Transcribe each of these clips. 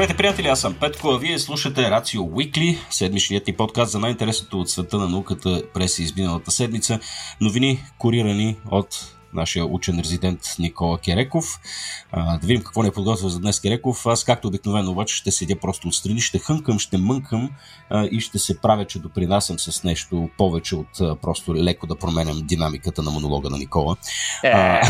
Здравейте, приятели, аз съм Петко, а вие слушате Рацио Уикли, седмичният ни подкаст за най-интересното от света на науката през изминалата седмица. Новини, курирани от нашия учен резидент Никола Кереков. А, да видим какво не е подготвил за днес Кереков. Аз, както обикновено, обаче ще седя просто отстрани, ще хънкам, ще мънкам а, и ще се правя, че допринасям с нещо повече от а, просто леко да променям динамиката на монолога на Никола. Е,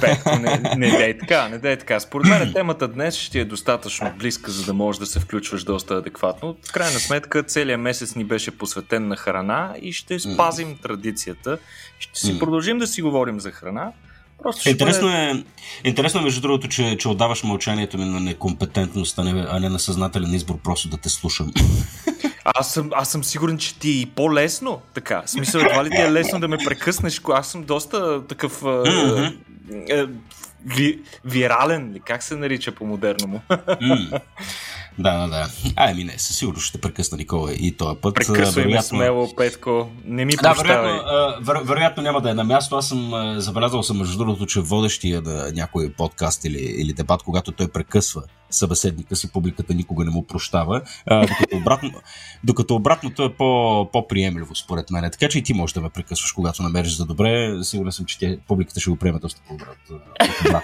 Петко, не, не дей така, не дей така. Според мен темата днес ще е достатъчно близка, за да можеш да се включваш доста адекватно. В крайна сметка, целият месец ни беше посветен на храна и ще спазим традицията. Ще си продължим да си говорим за храна, Просто интересно, бъде... е, интересно е, между другото, че, че отдаваш мълчанието ми на некомпетентност, а не, а не на съзнателен избор, просто да те слушам. Аз съм, аз съм сигурен, че ти е и по-лесно така. В смисъл, едва ли ти е лесно да ме прекъснеш, аз съм доста такъв mm-hmm. е, ви, вирален? Как се нарича по-модерно му? Mm. Да, да, да. Ай, ми не, със сигурност ще прекъсна Никола и този път. Прекъсвай вероятно... ме смело, Петко. Не ми да, вероятно, веро, вероятно няма да е на място. Аз съм забелязал съм, между другото, че водещия на някой подкаст или, или дебат, когато той прекъсва събеседника си, публиката никога не му прощава, а, докато, обратно, докато обратното е по, по-приемливо, според мен. Така че и ти можеш да ме прекъсваш, когато намериш за добре. Сигурен съм, че тя, публиката ще го приеме доста по-добре.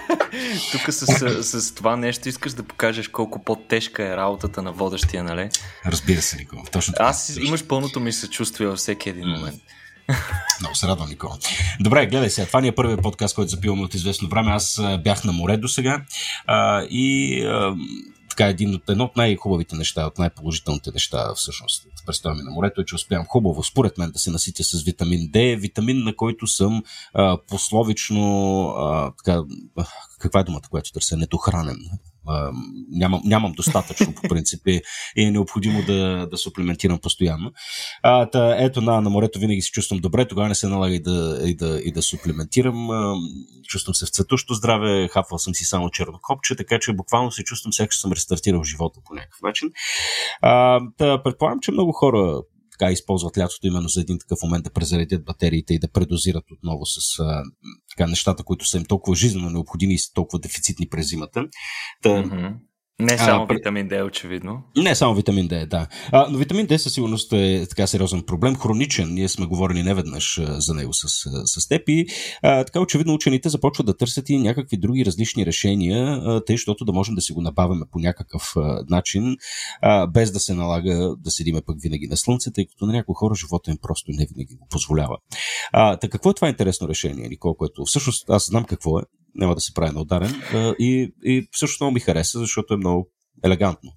Тук с, с, с това нещо искаш да покажеш колко по-тежка е работата на водещия, нали? Разбира се, Никола. Точно така. Аз имаш пълното ми съчувствие във всеки един момент. Много се радвам, Никола. Добре, гледай сега. Това ни е първият подкаст, който запиваме от известно време. Аз бях на море до сега и така един от, едно от най-хубавите неща, от най-положителните неща всъщност представя ми на морето е, че успявам хубаво, според мен, да се наситя с витамин D, витамин, на който съм а, пословично, а, така, каква е думата, която търся, недохранен нямам, нямам достатъчно по принцип и е необходимо да, да суплементирам постоянно. А, та, ето на, на морето винаги се чувствам добре, тогава не се налага и да, и да, и да суплементирам. А, чувствам се в цветущо здраве, хапвал съм си само черно копче, така че буквално се чувствам сякаш съм рестартирал живота по някакъв начин. А, та, предполагам, че много хора така използват лятото именно за един такъв момент да презаредят батериите и да предозират отново с а, така, нещата, които са им толкова жизненно необходими и са толкова дефицитни през зимата. Та, mm-hmm. Не само а, витамин D, очевидно. Не само витамин D, да. А, но витамин D със сигурност е така сериозен проблем, хроничен. Ние сме говорили неведнъж за него с, с теб и а, така очевидно учените започват да търсят и някакви други различни решения, а, тъй, защото да можем да си го набавяме по някакъв а, начин, а, без да се налага да седиме пък винаги на слънце, тъй като на някои хора живота им просто не винаги го позволява. А, така какво е това интересно решение, Никол, което всъщност аз знам какво е, няма да се прави на ударен. И, и също много ми хареса, защото е много елегантно.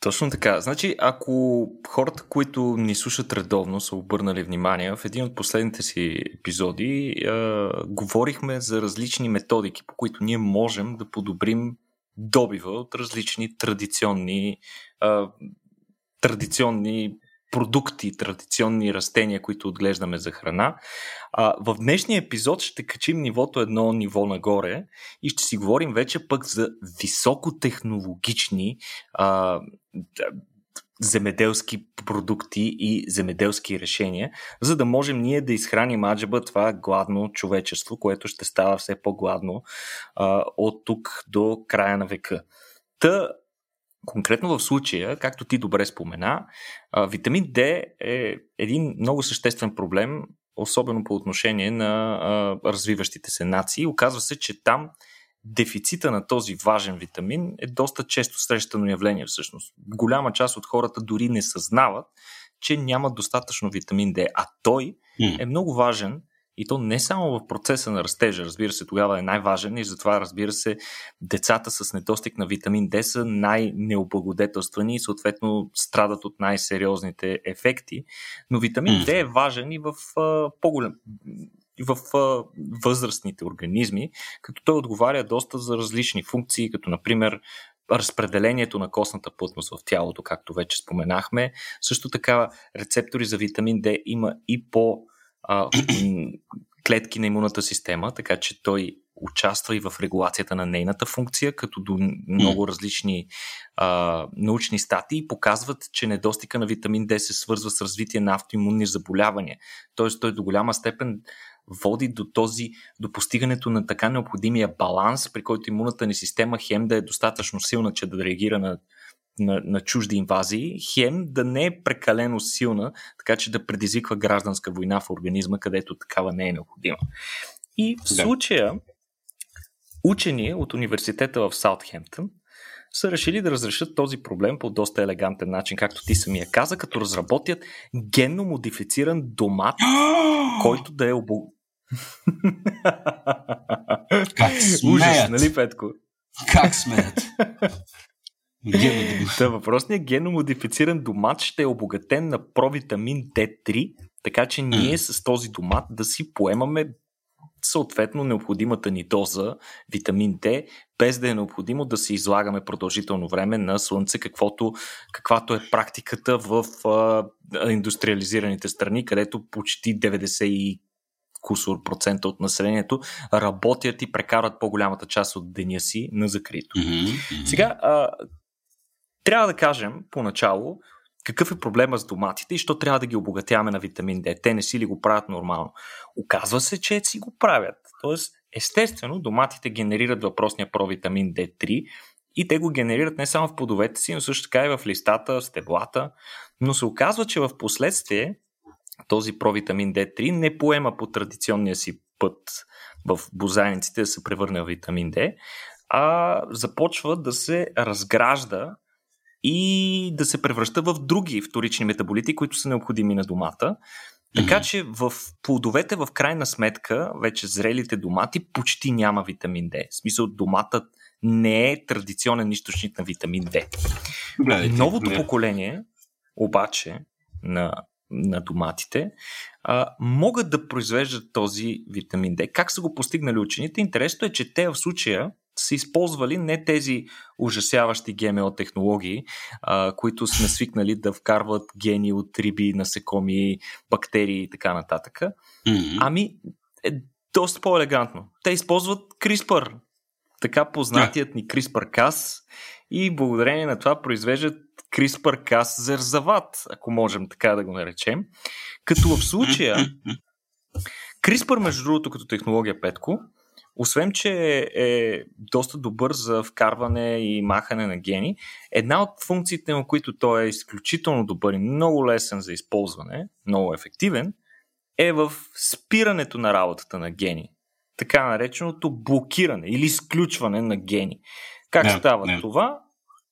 Точно така. Значи, ако хората, които ни слушат редовно, са обърнали внимание, в един от последните си епизоди е, говорихме за различни методики, по които ние можем да подобрим добива от различни традиционни, е, традиционни продукти, традиционни растения, които отглеждаме за храна. А, в днешния епизод ще качим нивото едно ниво нагоре и ще си говорим вече пък за високотехнологични а, земеделски продукти и земеделски решения, за да можем ние да изхраним аджаба това гладно човечество, което ще става все по-гладно а, от тук до края на века. Та Конкретно в случая, както ти добре спомена, витамин D е един много съществен проблем, особено по отношение на развиващите се нации. Оказва се, че там дефицита на този важен витамин е доста често срещано явление всъщност. Голяма част от хората дори не съзнават, че нямат достатъчно витамин D, а той е много важен и то не само в процеса на растежа, разбира се, тогава е най-важен и затова, разбира се, децата с недостиг на витамин D са най-необлагодетелствани и съответно страдат от най-сериозните ефекти. Но витамин D е важен и в по-голям и в а, възрастните организми, като той отговаря доста за различни функции, като например разпределението на костната плътност в тялото, както вече споменахме. Също така рецептори за витамин D има и по а, клетки на имунната система, така че той участва и в регулацията на нейната функция, като до много различни а, научни статии показват, че недостига на витамин D се свързва с развитие на автоимунни заболявания. Тоест той до голяма степен води до този, до постигането на така необходимия баланс, при който имунната ни система хем да е достатъчно силна, че да реагира на на, на чужди инвазии, хем да не е прекалено силна, така че да предизвиква гражданска война в организма, където такава не е необходима. И в случая учени от университета в Саутхемптън са решили да разрешат този проблем по доста елегантен начин, както ти самия каза, като разработят генно модифициран домат, който да е обо... Как смеят? Ужас, нали, Петко? Как смеят? Та въпросният геномодифициран домат ще е обогатен на провитамин D3, така че ние с този домат да си поемаме съответно необходимата ни доза витамин D, без да е необходимо да се излагаме продължително време на слънце, каквото, каквато е практиката в а, индустриализираните страни, където почти 90 кусор процента от населението работят и прекарат по-голямата част от деня си на закрито. Mm-hmm. Сега, а, трябва да кажем поначало какъв е проблема с доматите и що трябва да ги обогатяваме на витамин D. Те не си ли го правят нормално? Оказва се, че си го правят. Тоест, естествено, доматите генерират въпросния провитамин D3 и те го генерират не само в плодовете си, но също така и в листата, стеблата. Но се оказва, че в последствие този провитамин D3 не поема по традиционния си път в бозайниците да се превърне в витамин D, а започва да се разгражда и да се превръща в други вторични метаболити, които са необходими на домата. Така че в плодовете в крайна сметка, вече зрелите домати, почти няма витамин D. В смисъл, доматът не е традиционен източник на витамин D. Гледайте, Новото не. поколение, обаче, на, на доматите, а, могат да произвеждат този витамин D. Как са го постигнали учените? Интересно е, че те в случая са използвали не тези ужасяващи ГМО технологии, а, които сме свикнали да вкарват гени от риби, насекоми, бактерии и така нататък. Mm-hmm. Ами, е доста по-елегантно. Те използват CRISPR, така познатият ни CRISPR-Cas и благодарение на това произвеждат CRISPR-Cas зерзават, ако можем така да го наречем. Като в случая CRISPR, между другото, като технология Петко, освен, че е доста добър за вкарване и махане на гени, една от функциите на които той е изключително добър и много лесен за използване, много ефективен, е в спирането на работата на гени. Така нареченото блокиране или изключване на гени. Как не, става не. това?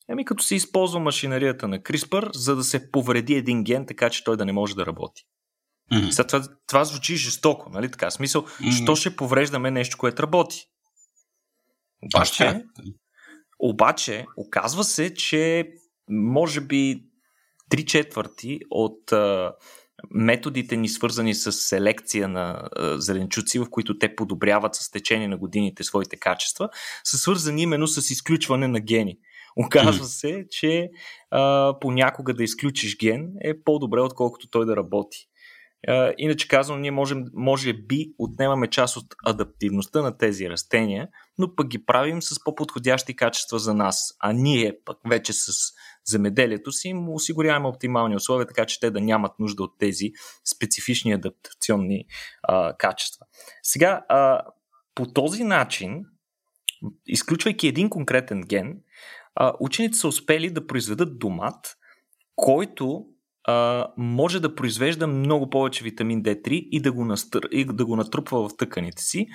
Еми като се използва машинарията на CRISPR, за да се повреди един ген, така че той да не може да работи. Mm-hmm. Сега, това, това звучи жестоко, нали така? Смисъл, mm-hmm. що ще повреждаме нещо, което работи? Обаче, обаче, оказва се, че може би три четвърти от а, методите ни свързани с селекция на а, зеленчуци, в които те подобряват с течение на годините своите качества, са свързани именно с изключване на гени. Оказва се, че а, понякога да изключиш ген е по-добре, отколкото той да работи. Иначе казвам, ние можем, може би отнемаме част от адаптивността на тези растения, но пък ги правим с по-подходящи качества за нас. А ние пък вече с земеделието си им осигуряваме оптимални условия, така че те да нямат нужда от тези специфични адаптационни а, качества. Сега, а, по този начин, изключвайки един конкретен ген, а, учените са успели да произведат домат, който а, може да произвежда много повече витамин D3 и да, го настър... и да го натрупва в тъканите си,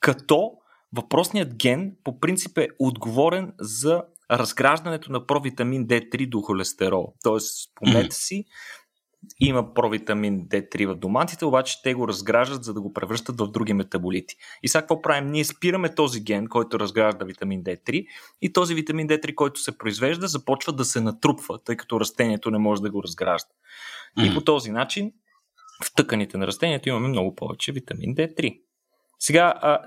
като въпросният ген по принцип е отговорен за разграждането на провитамин D3 до холестерол. Тоест, спомнете си, има провитамин D3 в доматите, обаче те го разграждат, за да го превръщат в други метаболити. И сега какво правим? Ние спираме този ген, който разгражда витамин D3 и този витамин D3, който се произвежда, започва да се натрупва, тъй като растението не може да го разгражда. И по този начин в тъканите на растението имаме много повече витамин D3. Сега, а,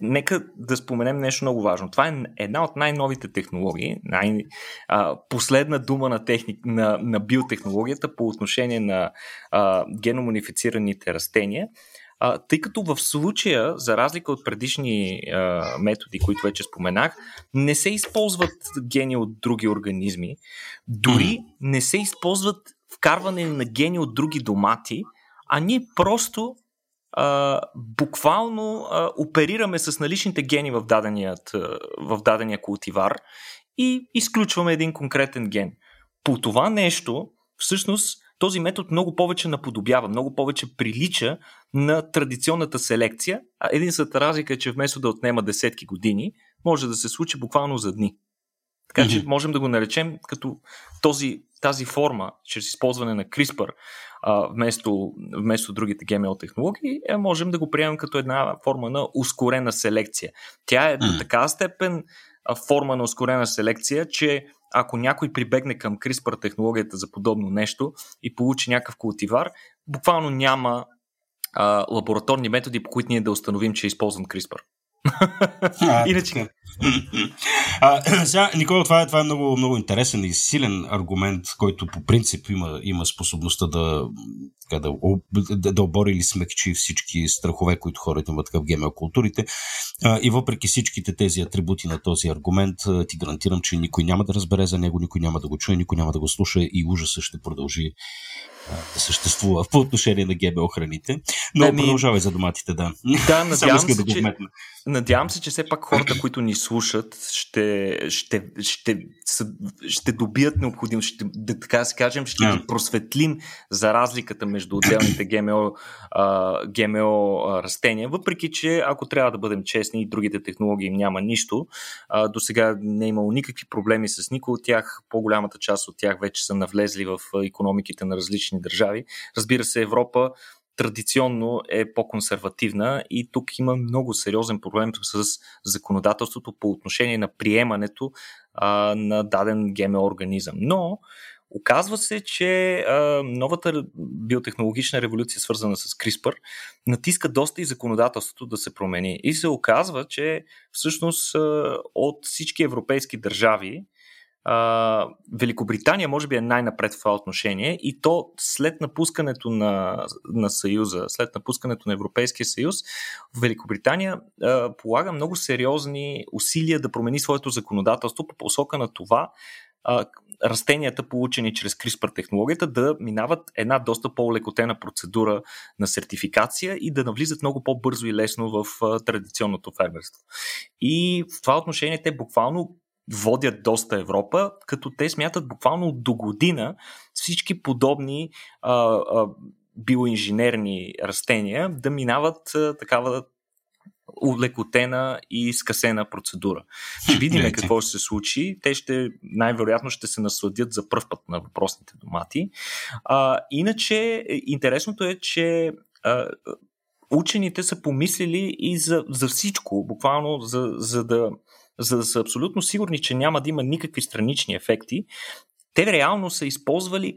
нека да споменем нещо много важно. Това е една от най-новите технологии, най- а, последна дума на, техник, на, на биотехнологията по отношение на а, геномодифицираните растения. А, тъй като в случая, за разлика от предишни а, методи, които вече споменах, не се използват гени от други организми, дори не се използват вкарване на гени от други домати, а ние просто а, буквално а, оперираме с наличните гени в, даденият, в дадения култивар и изключваме един конкретен ген. По това нещо, всъщност, този метод много повече наподобява, много повече прилича на традиционната селекция, а единствената разлика е, че вместо да отнема десетки години, може да се случи буквално за дни. Така че можем да го наречем като този, тази форма, чрез използване на CRISPR а, вместо, вместо другите GMO технологии, е, можем да го приемем като една форма на ускорена селекция. Тя е до така степен а, форма на ускорена селекция, че ако някой прибегне към CRISPR технологията за подобно нещо и получи някакъв култивар, буквално няма а, лабораторни методи, по които ние да установим, че е използван CRISPR. А, Иначе. А, сега, Никола, това е, това е много, много интересен и силен аргумент, който по принцип има, има способността да, да, да, да обори или смекчи всички страхове, които хората имат в ГМО културите. А, и въпреки всичките тези атрибути на този аргумент, ти гарантирам, че никой няма да разбере за него, никой няма да го чуе, никой няма да го слуша и ужаса ще продължи да съществува по отношение на ГБО храните. Но ами, продължавай за доматите, да. Да, надявам се, че, надявам се, че все пак хората, които ни слушат, ще, ще, ще, ще, добият необходимо, ще, да така се кажем, ще yeah. ги просветлим за разликата между отделните ГМО, а, ГМО а, растения, въпреки че, ако трябва да бъдем честни, и другите технологии няма нищо. А, до сега не е имало никакви проблеми с никой от тях. По-голямата част от тях вече са навлезли в економиките на различни държави. Разбира се, Европа традиционно е по-консервативна и тук има много сериозен проблем с законодателството по отношение на приемането а, на даден ГМО организъм. Но Оказва се, че а, новата биотехнологична революция, свързана с CRISPR, натиска доста и законодателството да се промени. И се оказва, че всъщност а, от всички европейски държави а, Великобритания може би е най-напред в това отношение и то след напускането на, на Съюза, след напускането на Европейския съюз, Великобритания а, полага много сериозни усилия да промени своето законодателство по посока на това а, растенията, получени чрез CRISPR технологията, да минават една доста по-лекотена процедура на сертификация и да навлизат много по-бързо и лесно в а, традиционното фермерство. И в това отношение те буквално водят доста Европа, като те смятат буквално до година всички подобни а, а, биоинженерни растения да минават а, такава улекотена и скъсена процедура. Ще видим какво ще се случи. Те ще най-вероятно ще се насладят за първ път на въпросните домати. А, иначе, интересното е, че а, учените са помислили и за, за всичко, буквално за, за да за да са абсолютно сигурни, че няма да има никакви странични ефекти, те реално са използвали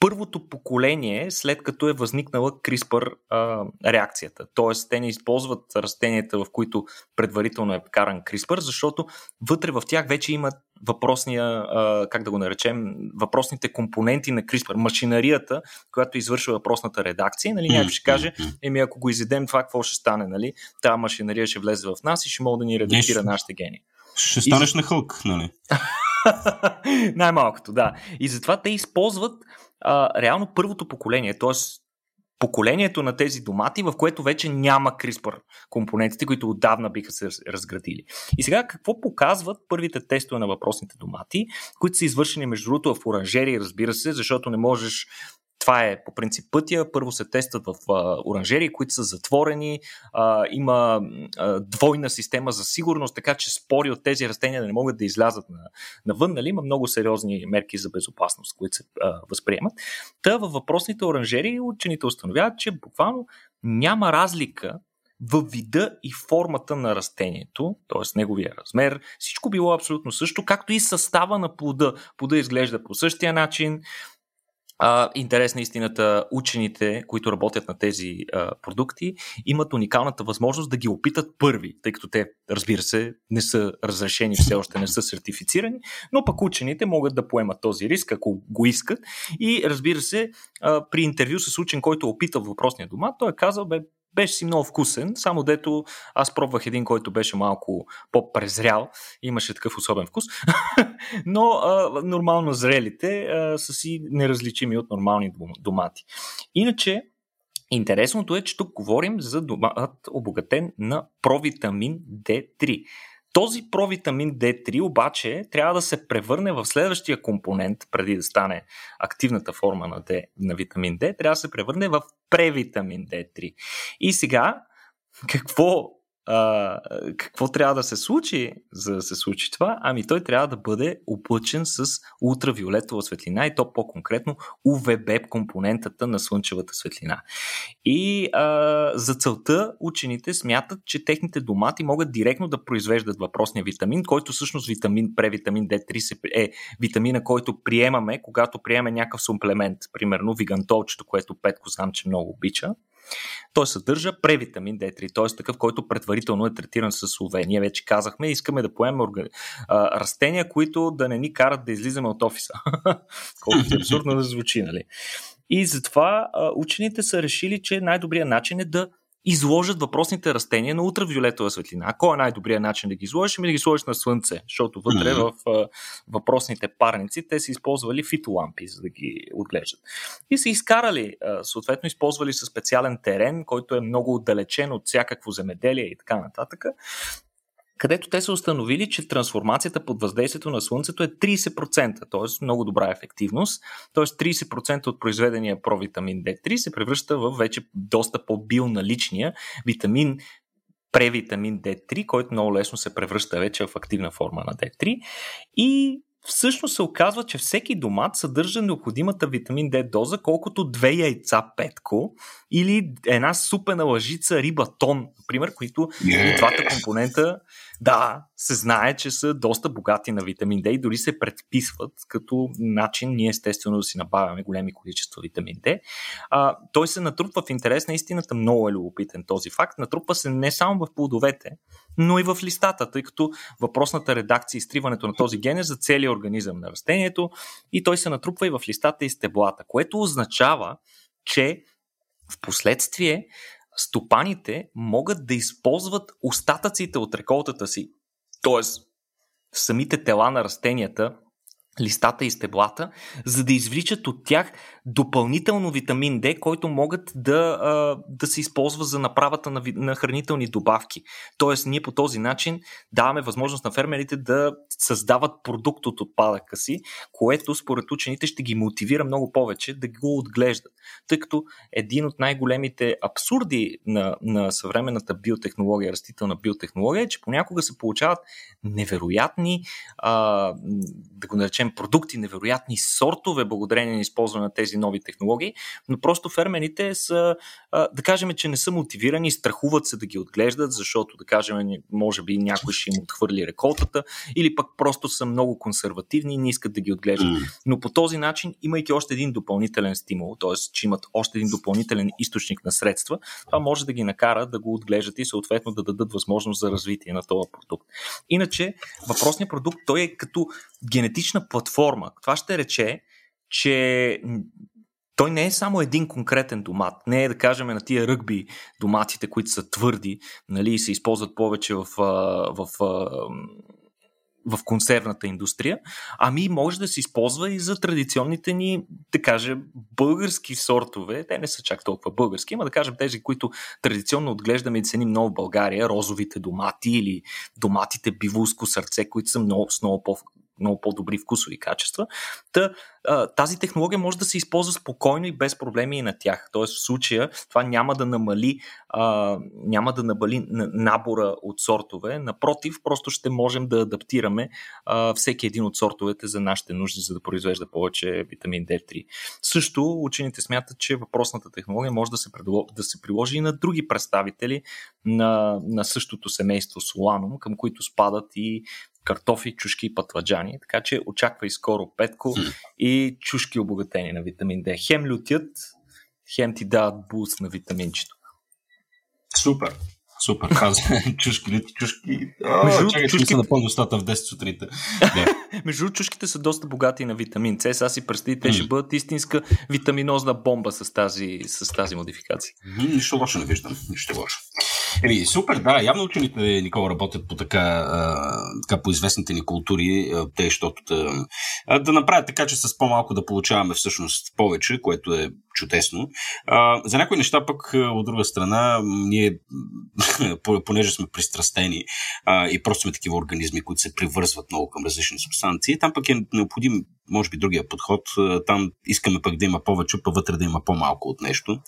първото поколение, след като е възникнала CRISPR а, реакцията. Тоест, те не използват растенията, в които предварително е вкаран CRISPR, защото вътре в тях вече имат въпросния, а, как да го наречем, въпросните компоненти на CRISPR, машинарията, която извършва въпросната редакция. Нали, някой ще каже, еми ако го изедем това, какво ще стане? Нали? Та машинария ще влезе в нас и ще може да ни редактира нашите гени. Ще станеш и... на хълк, нали? Най-малкото, да. И затова те използват а, реално първото поколение, т.е. поколението на тези домати, в което вече няма CRISPR компонентите, които отдавна биха се разградили. И сега какво показват първите тестове на въпросните домати, които са извършени между другото в оранжери, разбира се, защото не можеш това е по принцип пътя. Първо се тестват в а, оранжери, които са затворени. А, има а, двойна система за сигурност, така че спори от тези растения да не могат да излязат на, навън. Нали? Има много сериозни мерки за безопасност, които се а, възприемат. Та във въпросните оранжери учените установяват, че буквално няма разлика в вида и формата на растението, т.е. неговия размер, всичко било абсолютно също, както и състава на плода. Плода изглежда по същия начин, а, интересна истината, учените, които работят на тези а, продукти, имат уникалната възможност да ги опитат първи, тъй като те, разбира се, не са разрешени, все още не са сертифицирани, но пък учените могат да поемат този риск, ако го искат. И разбира се, а, при интервю с учен, който е опитал въпросния дома, той е казал, бе, беше си много вкусен, само дето аз пробвах един, който беше малко по-презрял, имаше такъв особен вкус, но а, нормално зрелите а, са си неразличими от нормални домати. Иначе, Интересното е, че тук говорим за домат обогатен на провитамин D3. Този провитамин D3 обаче трябва да се превърне в следващия компонент, преди да стане активната форма на, D, на витамин D, трябва да се превърне в превитамин D3. И сега, какво а, какво трябва да се случи, за да се случи това? Ами той трябва да бъде облъчен с ултравиолетова светлина и то по-конкретно UVB компонентата на слънчевата светлина. И а, за целта учените смятат, че техните домати могат директно да произвеждат въпросния витамин, който всъщност витамин, превитамин D3 е витамина, който приемаме, когато приемаме някакъв суплемент, примерно вигантолчето, което Петко знам, че много обича. Той съдържа превитамин D3, т.е. такъв, който предварително е третиран с УВ. Ние вече казахме, искаме да поемем орга... а, растения, които да не ни карат да излизаме от офиса. Колкото е абсурдно да звучи, нали? И затова учените са решили, че най-добрият начин е да изложат въпросните растения на ултравиолетова светлина. Кой е най-добрият начин да ги изложиш? Ами да ги сложиш на слънце, защото вътре mm-hmm. в а, въпросните парници те са използвали фитолампи, за да ги отглеждат. И са изкарали, а, съответно използвали със специален терен, който е много отдалечен от всякакво земеделие и така нататък където те са установили, че трансформацията под въздействието на Слънцето е 30%, т.е. много добра ефективност, т.е. 30% от произведения провитамин D3 се превръща в вече доста по-билналичния витамин превитамин D3, който много лесно се превръща вече в активна форма на D3 и всъщност се оказва, че всеки домат съдържа необходимата витамин D доза, колкото две яйца петко или една супена лъжица риба тон, например, които yeah. и двата компонента да, се знае, че са доста богати на витамин D и дори се предписват като начин ние естествено да си набавяме големи количества витамин D. А, той се натрупва в интерес на истината, много е любопитен този факт. Натрупва се не само в плодовете, но и в листата, тъй като въпросната редакция и изтриването на този ген е за целия организъм на растението и той се натрупва и в листата и стеблата, което означава, че в последствие стопаните могат да използват остатъците от реколтата си, т.е. самите тела на растенията, листата и стеблата, за да извличат от тях допълнително витамин D, който могат да, да се използва за направата на, на хранителни добавки. Тоест, ние по този начин даваме възможност на фермерите да създават продукт от отпадъка си, което според учените ще ги мотивира много повече да го отглеждат. Тъй като един от най-големите абсурди на, на съвременната биотехнология, растителна биотехнология е, че понякога се получават невероятни, а, да го наречем, продукти, невероятни сортове, благодарение на използване на тези нови технологии, но просто фермерите са, да кажем, че не са мотивирани, страхуват се да ги отглеждат, защото, да кажем, може би някой ще им отхвърли реколтата, или пък просто са много консервативни и не искат да ги отглеждат. Но по този начин, имайки още един допълнителен стимул, т.е. че имат още един допълнителен източник на средства, това може да ги накара да го отглеждат и съответно да дадат възможност за развитие на този продукт. Иначе, въпросният продукт той е като генетична платформа. Това ще рече, че той не е само един конкретен домат. Не е да кажем на тия ръгби доматите, които са твърди нали, и се използват повече в, в, в в консервната индустрия, ами може да се използва и за традиционните ни, да кажем, български сортове. Те не са чак толкова български, ама да кажем тези, които традиционно отглеждаме и ценим много в България, розовите домати или доматите бивулско сърце, които са много, с много по много по-добри вкусови качества. Та, тази технология може да се използва спокойно и без проблеми и на тях. Тоест в случая това няма да намали, няма да намали набора от сортове. Напротив, просто ще можем да адаптираме всеки един от сортовете за нашите нужди, за да произвежда повече витамин D3. Също учените смятат, че въпросната технология може да се, предло... да се приложи и на други представители на, на същото семейство Solanum, към които спадат и картофи, чушки и пътладжани. Така че очаква и скоро петко и чушки обогатени на витамин D. Хем лютят, хем ти дават буст на витаминчето. Супер. Супер, каза. чушки, лити, чушки. Между чакай, чушки... са напълно устата в 10 сутринта. Между чушките са доста богати на витамин С. Сега си представи, те ще бъдат истинска витаминозна бомба с тази, с тази модификация. Нищо лошо не виждам. Нищо лошо. Еми, супер, да. Явно учените, Никола, работят по така, а, така по известните ни култури, а, те, защото да, да направят така, че с по-малко да получаваме всъщност повече, което е чудесно. А, за някои неща пък, от друга страна, ние, понеже сме пристрастени а, и просто сме такива организми, които се привързват много към различни субстанции, там пък е необходим, може би, другия подход. Там искаме пък да има повече, па вътре да има по-малко от нещо.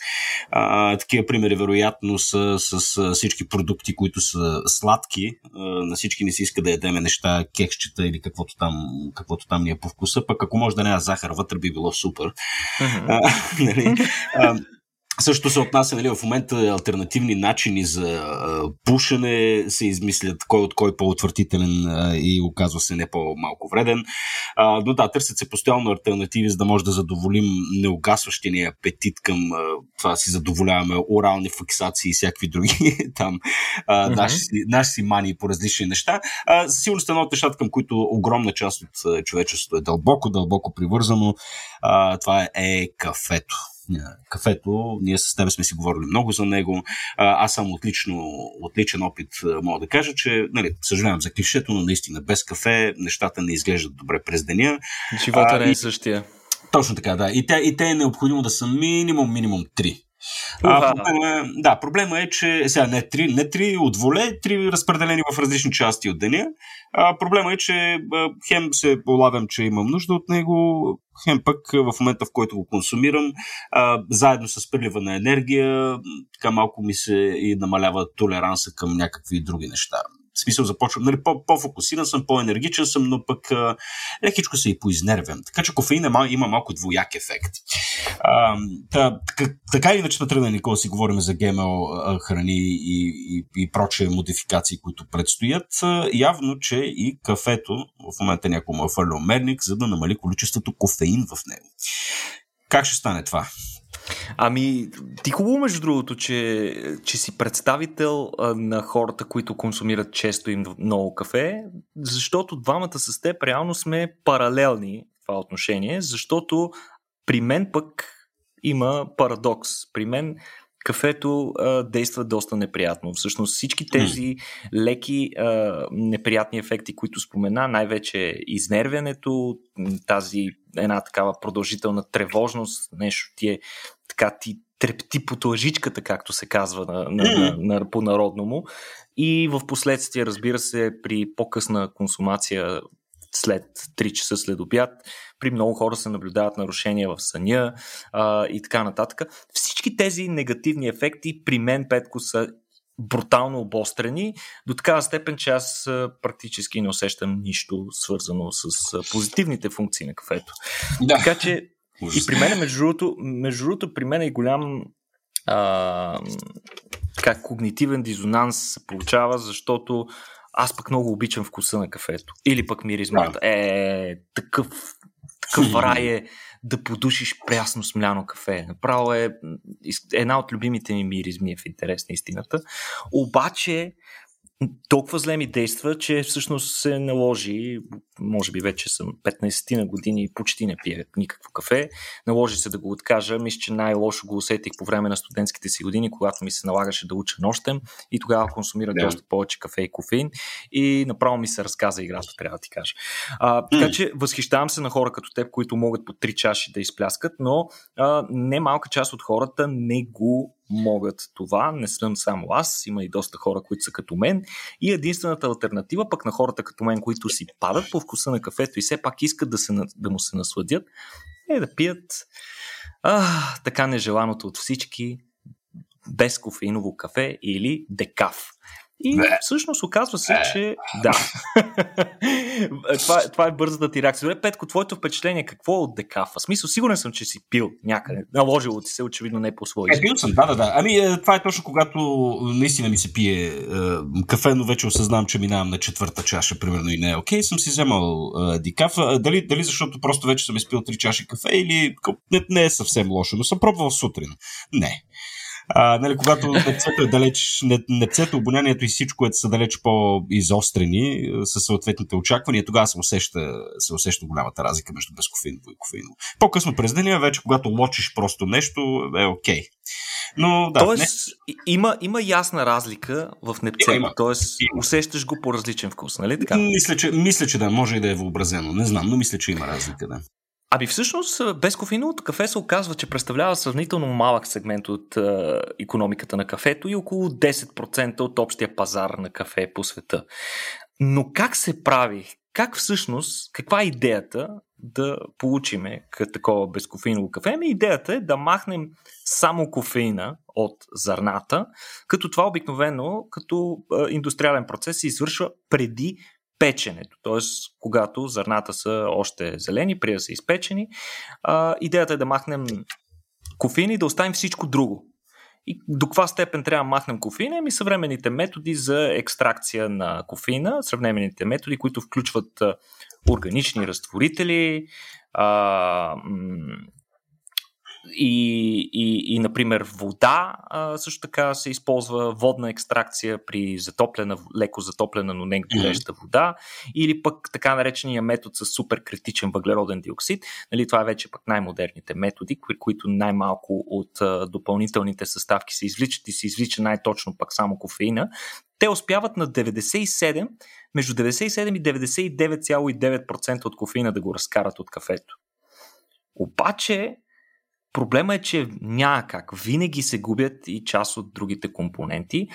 А, такива примери, вероятно, са с, с всички продукти, които са сладки. А, на всички не се иска да ядеме неща, кексчета или каквото там, каквото там ни е по вкуса. Пък ако може да няма захар вътре, би било супер. Uh-huh. А, нали? а, също се отнася, нали, в момента альтернативни начини за а, пушене се измислят, кой от кой по-отвратителен а, и оказва се не по-малко вреден. А, но да, търсят се постоянно альтернативи, за да може да задоволим неугасващия ни апетит към а, това си задоволяваме орални фиксации и всякакви други там а, mm-hmm. наши, наши си мани по различни неща. А, сигурно сте едно от нещата, към които огромна част от човечеството е дълбоко, дълбоко привързано. А, това е кафето кафето. Ние с теб сме си говорили много за него. Аз съм отлично, отличен опит, мога да кажа, че, нали, съжалявам за клишето, но наистина без кафе нещата не изглеждат добре през деня. Живота не е същия. Точно така, да. И те, и те е необходимо да са минимум, минимум 3. А, проблема, е, да, проблема е, че сега не три, не три от воле, три разпределени в различни части от деня. А, проблема е, че хем се улавям, че имам нужда от него, хем пък в момента, в който го консумирам, а, заедно с прилива на енергия, така малко ми се и намалява толеранса към някакви други неща. В смисъл започвам, нали, по-фокусиран съм, по-енергичен съм, но пък а, лекичко се и поизнервям. Така че кофеин е, има малко двояк ефект. А, та, така или иначе сме тръгнали, Никола, си говорим за ГМО храни и, и, и прочие модификации, които предстоят. Явно, че и кафето в момента някой му е мерник, за да намали количеството кофеин в него. Как ще стане това? Ами, ти хубаво между другото, че, че си представител на хората, които консумират често им много кафе, защото двамата с теб реално сме паралелни в това отношение, защото при мен пък има парадокс. При мен кафето а, действа доста неприятно. Всъщност всички тези леки а, неприятни ефекти, които спомена, най-вече изнервянето, тази една такава продължителна тревожност, нещо ти е така ти трепти по лъжичката, както се казва на, на, на, на, по народному. И в последствие, разбира се, при по-късна консумация след 3 часа след обяд, при много хора се наблюдават нарушения в съня а, и така нататък. Всички тези негативни ефекти при мен, Петко, са брутално обострени, до такава степен, че аз практически не усещам нищо свързано с позитивните функции на кафето. Да. Така че и при мен, между другото, между другото, при мен е голям а, така, когнитивен дизонанс се получава, защото аз пък много обичам вкуса на кафето. Или пък миризмата. Е, такъв, рай е да подушиш прясно смляно кафе. Направо е една от любимите ми миризми е в интерес на истината. Обаче, толкова зле ми действа, че всъщност се наложи, може би вече съм 15 на години и почти не пия никакво кафе, наложи се да го откажа. Мисля, че най-лошо го усетих по време на студентските си години, когато ми се налагаше да уча нощем и тогава консумирах yeah. доста повече кафе и кофеин и направо ми се разказа играта, трябва да ти кажа. А, така че възхищавам се на хора като теб, които могат по 3 чаши да изпляскат, но а, не малка част от хората не го могат това. Не съм само аз, има и доста хора, които са като мен. И единствената альтернатива пък на хората като мен, които си падат по вкуса на кафето и все пак искат да, се, да му се насладят, е да пият а, така нежеланото от всички без кофеиново кафе или декаф. И всъщност оказва се, че да. това, това е бързата ти реакция. Добре, Петко, твоето впечатление какво е от декафа? Смисъл, сигурен съм, че си пил някъде. Наложило ти се, очевидно не по своя. Е, пил съм, да, да, да. Ами, е, това е точно когато наистина ми се пие е, кафе, но вече осъзнавам, че минавам на четвърта чаша, примерно, и не е окей. Съм си вземал е, дикафа. Дали, дали защото просто вече съм изпил три чаши кафе или не, не е съвсем лошо, но съм пробвал сутрин. Не. А, нали, когато непцето е далеч, непцето, обонянието и всичко, което са далеч по-изострени с съответните очаквания, тогава се усеща, се усеща голямата разлика между безкофеиново и кофеиново. По-късно през деня, вече когато лочиш просто нещо, е окей. Okay. Но, да, Тоест, не... има, има ясна разлика в непцето. Има, Тоест, има. усещаш го по различен вкус, нали така? Мисля че, мисля, че да, може и да е въобразено. Не знам, но мисля, че има разлика, да. Ами всъщност безкофеиновото кафе се оказва, че представлява сравнително малък сегмент от е, економиката на кафето и около 10% от общия пазар на кафе по света. Но как се прави? Как всъщност, каква е идеята да получиме такова безкофеиново кафе? Ами идеята е да махнем само кофеина от зърната, като това обикновено като индустриален процес се извършва преди печенето, т.е. когато зърната са още зелени, преди да са изпечени. А, идеята е да махнем кофеин и да оставим всичко друго. И до каква степен трябва да махнем кофеина? Ами съвременните методи за екстракция на кофеина, съвременните методи, които включват органични разтворители, а, и, и, и например, вода а, също така се използва водна екстракция при затоплена, леко затоплена, но не гореща вода, или пък така наречения метод с супер критичен въглероден диоксид. Нали, това е вече пък най-модерните методи, при които най-малко от а, допълнителните съставки се извличат и се извлича най-точно пък само кофеина. Те успяват на 97, между 97 и 99,9% от кофеина да го разкарат от кафето. Обаче, Проблема е, че няма как. Винаги се губят и част от другите компоненти,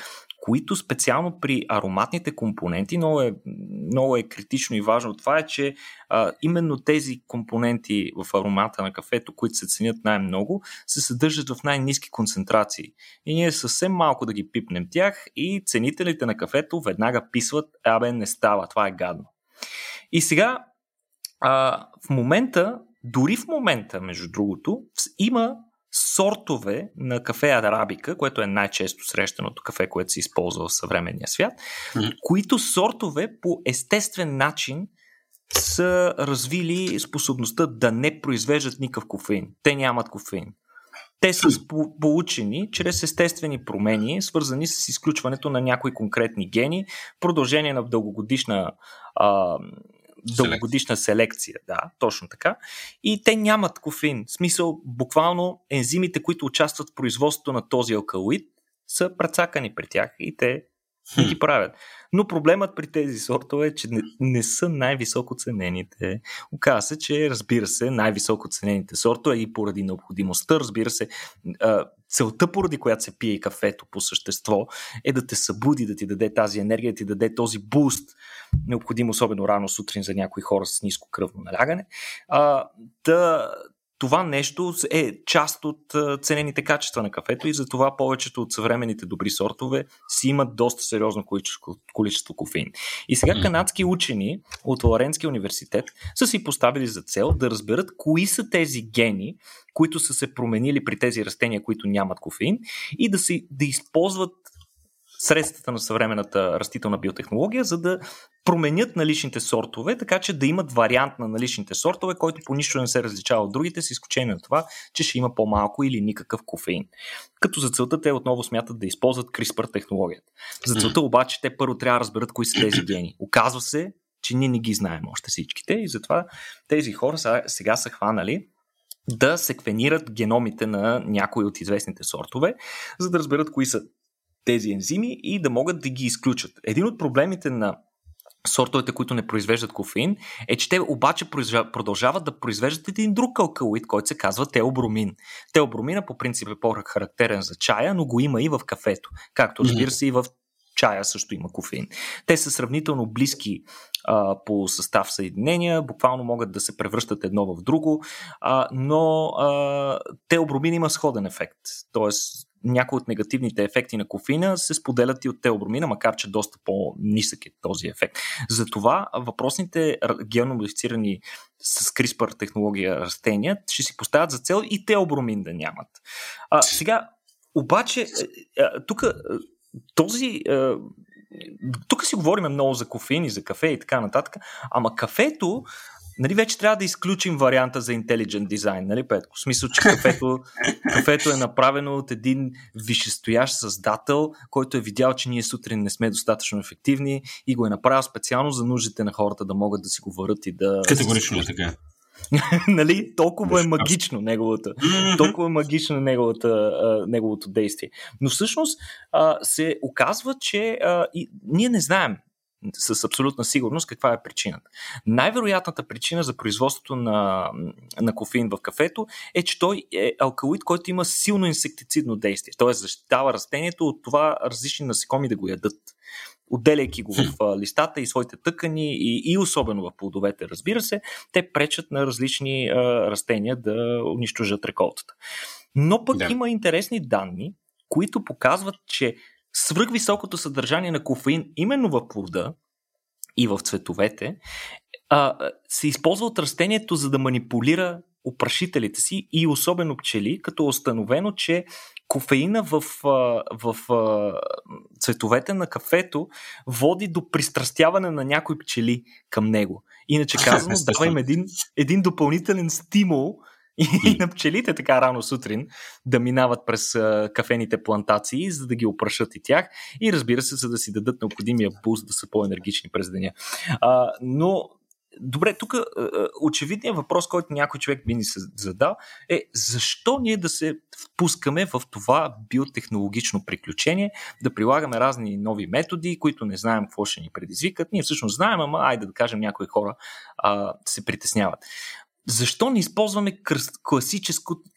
които специално при ароматните компоненти, много е, много е критично и важно това е, че а, именно тези компоненти в аромата на кафето, които се ценят най-много, се съдържат в най-низки концентрации. И ние съвсем малко да ги пипнем тях и ценителите на кафето веднага писват, абе не става, това е гадно. И сега а, в момента дори в момента, между другото, има сортове на кафе арабика, което е най-често срещаното кафе, което се използва в съвременния свят, mm-hmm. които сортове по естествен начин са развили способността да не произвеждат никакъв кофеин. Те нямат кофеин. Те са получени чрез естествени промени, свързани с изключването на някои конкретни гени, продължение на дългогодишна а, дългогодишна селекция, да, точно така. И те нямат кофеин. В смисъл, буквално ензимите, които участват в производството на този алкалоид, са прецакани при тях и те не ги правят. Но проблемът при тези сортове е, че не, не са най-високо ценените. Оказва се, че разбира се, най-високо ценените сортове и поради необходимостта, разбира се, целта, поради която се пие кафето по същество, е да те събуди, да ти даде тази енергия, да ти даде този буст, необходим особено рано сутрин за някои хора с ниско кръвно налягане. А, да, това нещо е част от ценените качества на кафето и затова повечето от съвременните добри сортове си имат доста сериозно количество, количество кофеин. И сега канадски учени от Лоренския университет са си поставили за цел да разберат кои са тези гени, които са се променили при тези растения, които нямат кофеин и да, си, да използват средствата на съвременната растителна биотехнология, за да променят наличните сортове, така че да имат вариант на наличните сортове, който по нищо не се различава от другите, с изключение на това, че ще има по-малко или никакъв кофеин. Като за целта те отново смятат да използват CRISPR технологията. За целта обаче те първо трябва да разберат кои са тези гени. Оказва се, че ние не ги знаем още всичките и затова тези хора сега са хванали да секвенират геномите на някои от известните сортове, за да разберат кои са тези ензими и да могат да ги изключат. Един от проблемите на сортовете, които не произвеждат кофеин, е, че те обаче продължават да произвеждат един друг алкалоид, който се казва теобромин. Теобромина по принцип е по-характерен за чая, но го има и в кафето, както разбира се и в чая също има кофеин. Те са сравнително близки а, по състав съединения, буквално могат да се превръщат едно в друго, а, но а, теобромин има сходен ефект. Тоест, някои от негативните ефекти на кофеина се споделят и от теобромина, макар че доста по-нисък е този ефект. Затова въпросните геномодифицирани с CRISPR технология растения ще си поставят за цел и теобромин да нямат. А, сега, обаче, е, е, тук този. Тук си говорим много за кофеин и за кафе и така нататък, ама кафето нали вече трябва да изключим варианта за intelligent дизайн, нали Петко? В смисъл, че кафето, кафето е направено от един висшестоящ създател, който е видял, че ние сутрин не сме достатъчно ефективни и го е направил специално за нуждите на хората да могат да си го върят и да... Категорично е така. нали? Толкова е магично неговото, толкова е магично неговото, неговото действие. Но всъщност а, се оказва, че а, и, ние не знаем с абсолютна сигурност каква е причината. Най-вероятната причина за производството на, на кофеин в кафето е, че той е алкалоид, който има силно инсектицидно действие. Т.е. защитава растението от това различни насекоми да го ядат отделяйки го в листата и своите тъкани и, и особено в плодовете, разбира се, те пречат на различни а, растения да унищожат реколтата. Но пък да. има интересни данни, които показват, че свръхвисокото съдържание на кофеин именно в плода и в цветовете а, се използва от растението, за да манипулира опрашителите си и особено пчели, като е установено, че кофеина в, в, в цветовете на кафето води до пристрастяване на някои пчели към него. Иначе казано, дава им един, един допълнителен стимул и, на пчелите така рано сутрин да минават през кафените плантации, за да ги опрашат и тях и разбира се, за да си дадат необходимия буст да са по-енергични през деня. А, но Добре, тук очевидният въпрос, който някой човек би ни се задал е защо ние да се впускаме в това биотехнологично приключение, да прилагаме разни нови методи, които не знаем какво ще ни предизвикат. Ние всъщност знаем, ама айде да кажем някои хора а, се притесняват защо не използваме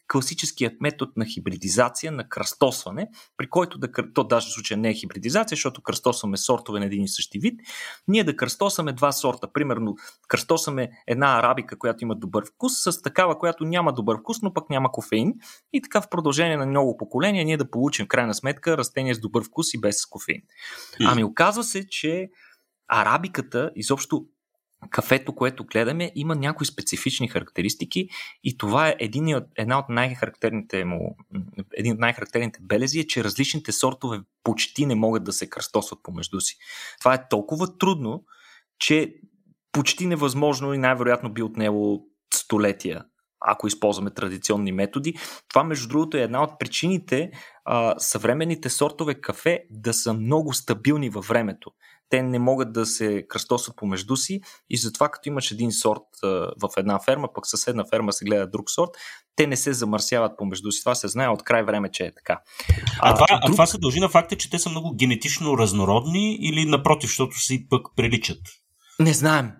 класическият метод на хибридизация, на кръстосване, при който да, то даже в случая не е хибридизация, защото кръстосваме сортове на един и същи вид, ние да кръстосваме два сорта. Примерно кръстосваме една арабика, която има добър вкус, с такава, която няма добър вкус, но пък няма кофеин. И така в продължение на много поколения ние да получим в крайна сметка растение с добър вкус и без кофеин. Ами оказва се, че арабиката изобщо кафето, което гледаме, има някои специфични характеристики и това е един от, една от най-характерните му, един от най-характерните белези е, че различните сортове почти не могат да се кръстосват помежду си. Това е толкова трудно, че почти невъзможно и най-вероятно би отнело столетия ако използваме традиционни методи. Това, между другото, е една от причините а, съвременните сортове кафе да са много стабилни във времето те не могат да се кръстосват помежду си и затова като имаш един сорт в една ферма, пък съседна ферма се гледа друг сорт, те не се замърсяват помежду си. Това се знае от край време, че е така. А, а, това, друг... а това се дължи на факта, че те са много генетично разнородни или напротив, защото си пък приличат? Не знаем.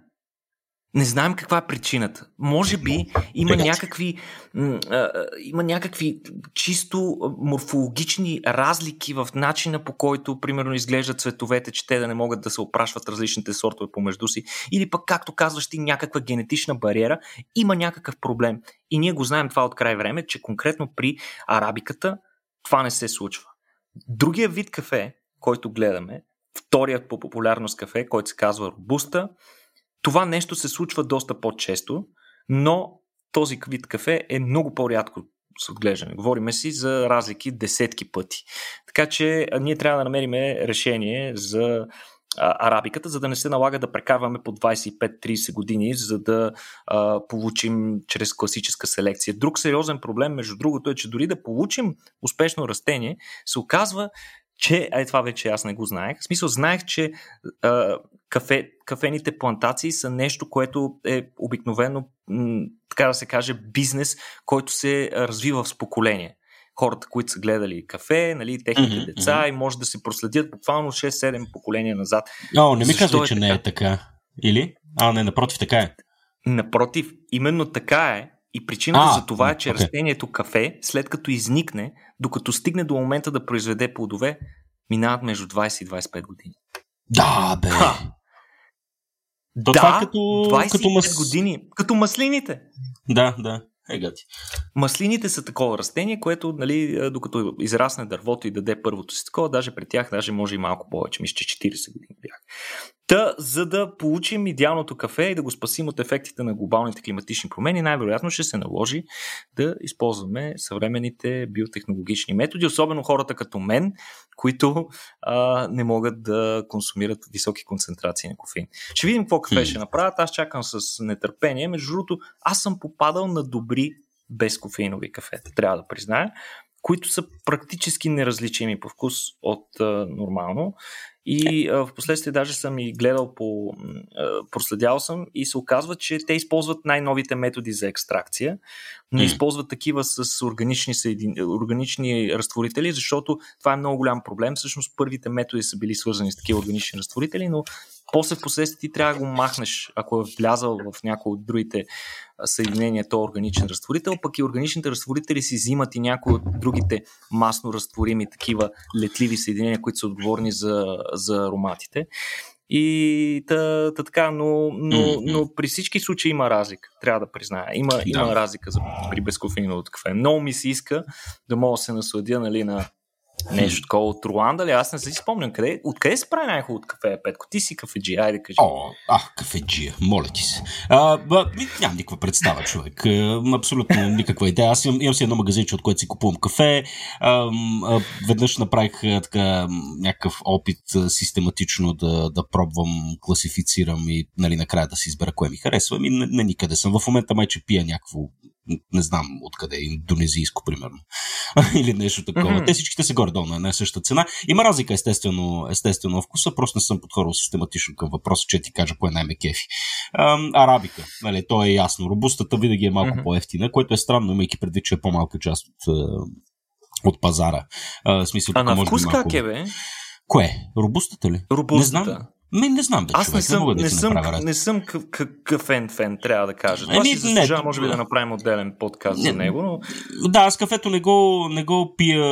Не знаем каква е причината. Може би има някакви, има някакви чисто морфологични разлики в начина по който, примерно, изглеждат цветовете, че те да не могат да се опрашват различните сортове помежду си. Или пък, както казваш ти, някаква генетична бариера. Има някакъв проблем. И ние го знаем това от край време, че конкретно при арабиката това не се случва. Другия вид кафе, който гледаме, вторият по популярност кафе, който се казва робуста, това нещо се случва доста по-често, но този вид кафе е много по-рядко с отглеждане. Говориме си за разлики десетки пъти. Така че ние трябва да намерим решение за арабиката, за да не се налага да прекарваме по 25-30 години, за да а, получим чрез класическа селекция. Друг сериозен проблем, между другото, е, че дори да получим успешно растение, се оказва, че, ай това вече аз не го знаех. В смисъл, знаех, че а, кафе, кафените плантации са нещо, което е обикновено, м, така да се каже, бизнес, който се развива в поколение. Хората, които са гледали кафе, нали, техните mm-hmm, деца mm-hmm. и може да се проследят буквално 6-7 поколения назад. О, не ми казвай, е че така? не е така. Или? А, не, напротив, така е. Напротив, именно така е. И причината а, за това е, че okay. растението кафе, след като изникне, докато стигне до момента да произведе плодове, минават между 20 и 25 години. Да, бе. Ха. То да, това е като, 25 като мас... години. Като маслините. Да, да. Е, гати. Маслините са такова растение, което, нали, докато израсне дървото и даде първото си такова, даже при тях, даже може и малко повече, мисля, че 40 години бях. Та, за да получим идеалното кафе и да го спасим от ефектите на глобалните климатични промени, най-вероятно ще се наложи да използваме съвременните биотехнологични методи, особено хората като мен, които а, не могат да консумират високи концентрации на кофеин. Ще видим какво кафе ще направят. Аз чакам с нетърпение. Между другото, аз съм попадал на добри безкофеинови кафета, трябва да призная, които са практически неразличими по вкус от а, нормално. И а, в последствие даже съм и гледал по. А, проследял съм и се оказва, че те използват най-новите методи за екстракция. Не mm. използват такива с органични, съедин... органични разтворители, защото това е много голям проблем. Всъщност първите методи са били свързани с такива органични разтворители, но после в последствие ти трябва да го махнеш, ако е влязал в някои от другите съединения, то органичен разтворител, пък и органичните разтворители си взимат и някои от другите масно разтворими такива летливи съединения, които са отговорни за, за ароматите. И та, та така, но, но, но при всички случаи има разлика, трябва да призная. Има, да. има разлика за, при безкофеиновото кафе. Много ми се иска да мога да се насладя нали, на Нещо такова от Руанда ли? Аз не си спомням. Къде, откъде се прави най-хубавото кафе, Петко? Ти си кафеджи, айде кажи. О, а, кафеджия, моля ти се. А, ба, нямам никаква представа, човек. Абсолютно никаква идея. Аз имам, имам си едно магазинче, от което си купувам кафе. А, а, веднъж направих така някакъв опит систематично да, да пробвам, класифицирам и нали, накрая да си избера кое ми харесва. Ми, не, не никъде съм. В момента май, че пия някакво не знам откъде, индонезийско, примерно. Или нещо такова. Mm-hmm. Те всичките са горе-долу на една съща цена. Има разлика, естествено, естествено вкуса, просто не съм подходил систематично към въпроса, че ти кажа кое най-ме кефи. арабика, нали, то е ясно. Робустата винаги е малко mm-hmm. по-ефтина, което е странно, имайки предвид, че е по-малка част от, от пазара. А, смисъл, а на вкус как е, бе? Кое? Робустата ли? Робустата. Не знам. Ми, не знам да Аз човек, не съм, не, да не, съм, направя не съм кафен фен, трябва да кажа. Това Еми, си заслужава, може би, да направим отделен подкаст не, за него. Но... Да, аз кафето не го, не го пия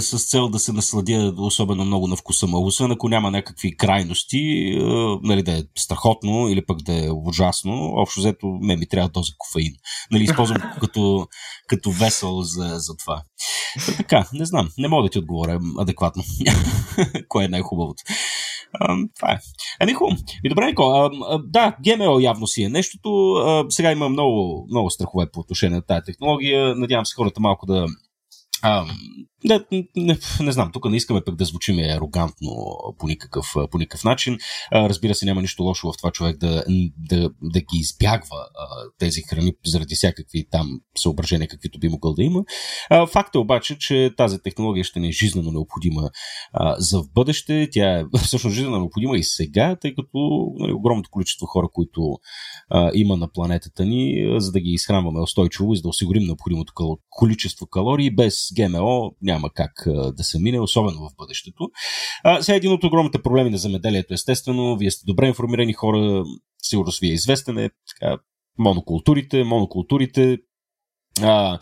с цел да се насладя особено много на вкуса му. Освен ако няма някакви крайности, нали, да е страхотно или пък да е ужасно, общо взето не ми трябва доза кофеин. Нали, използвам като, като весел за, за това. Та, така, не знам, не мога да ти отговоря адекватно. Кое е най-хубавото? Това е. Ами хубаво. И добре, Нико, да, GMO явно си е нещото. А, сега има много, много страхове по отношение на тази технология. Надявам се хората малко да а, не, не, не знам, тук не искаме пък да звучим арогантно по никакъв, по никакъв начин. Разбира се, няма нищо лошо в това човек да, да, да ги избягва тези храни заради всякакви там съображения, каквито би могъл да има. Факт е обаче, че тази технология ще не е жизненно необходима за в бъдеще. Тя е всъщност жизненно необходима и сега, тъй като нали, огромното количество хора, които има на планетата ни, за да ги изхранваме устойчиво и за да осигурим необходимото количество калории без ГМО, как а, да се мине, особено в бъдещето. А, сега един от огромните проблеми на земеделието, естествено, вие сте добре информирани хора, сигурно ви е известен е така, монокултурите, монокултурите, а,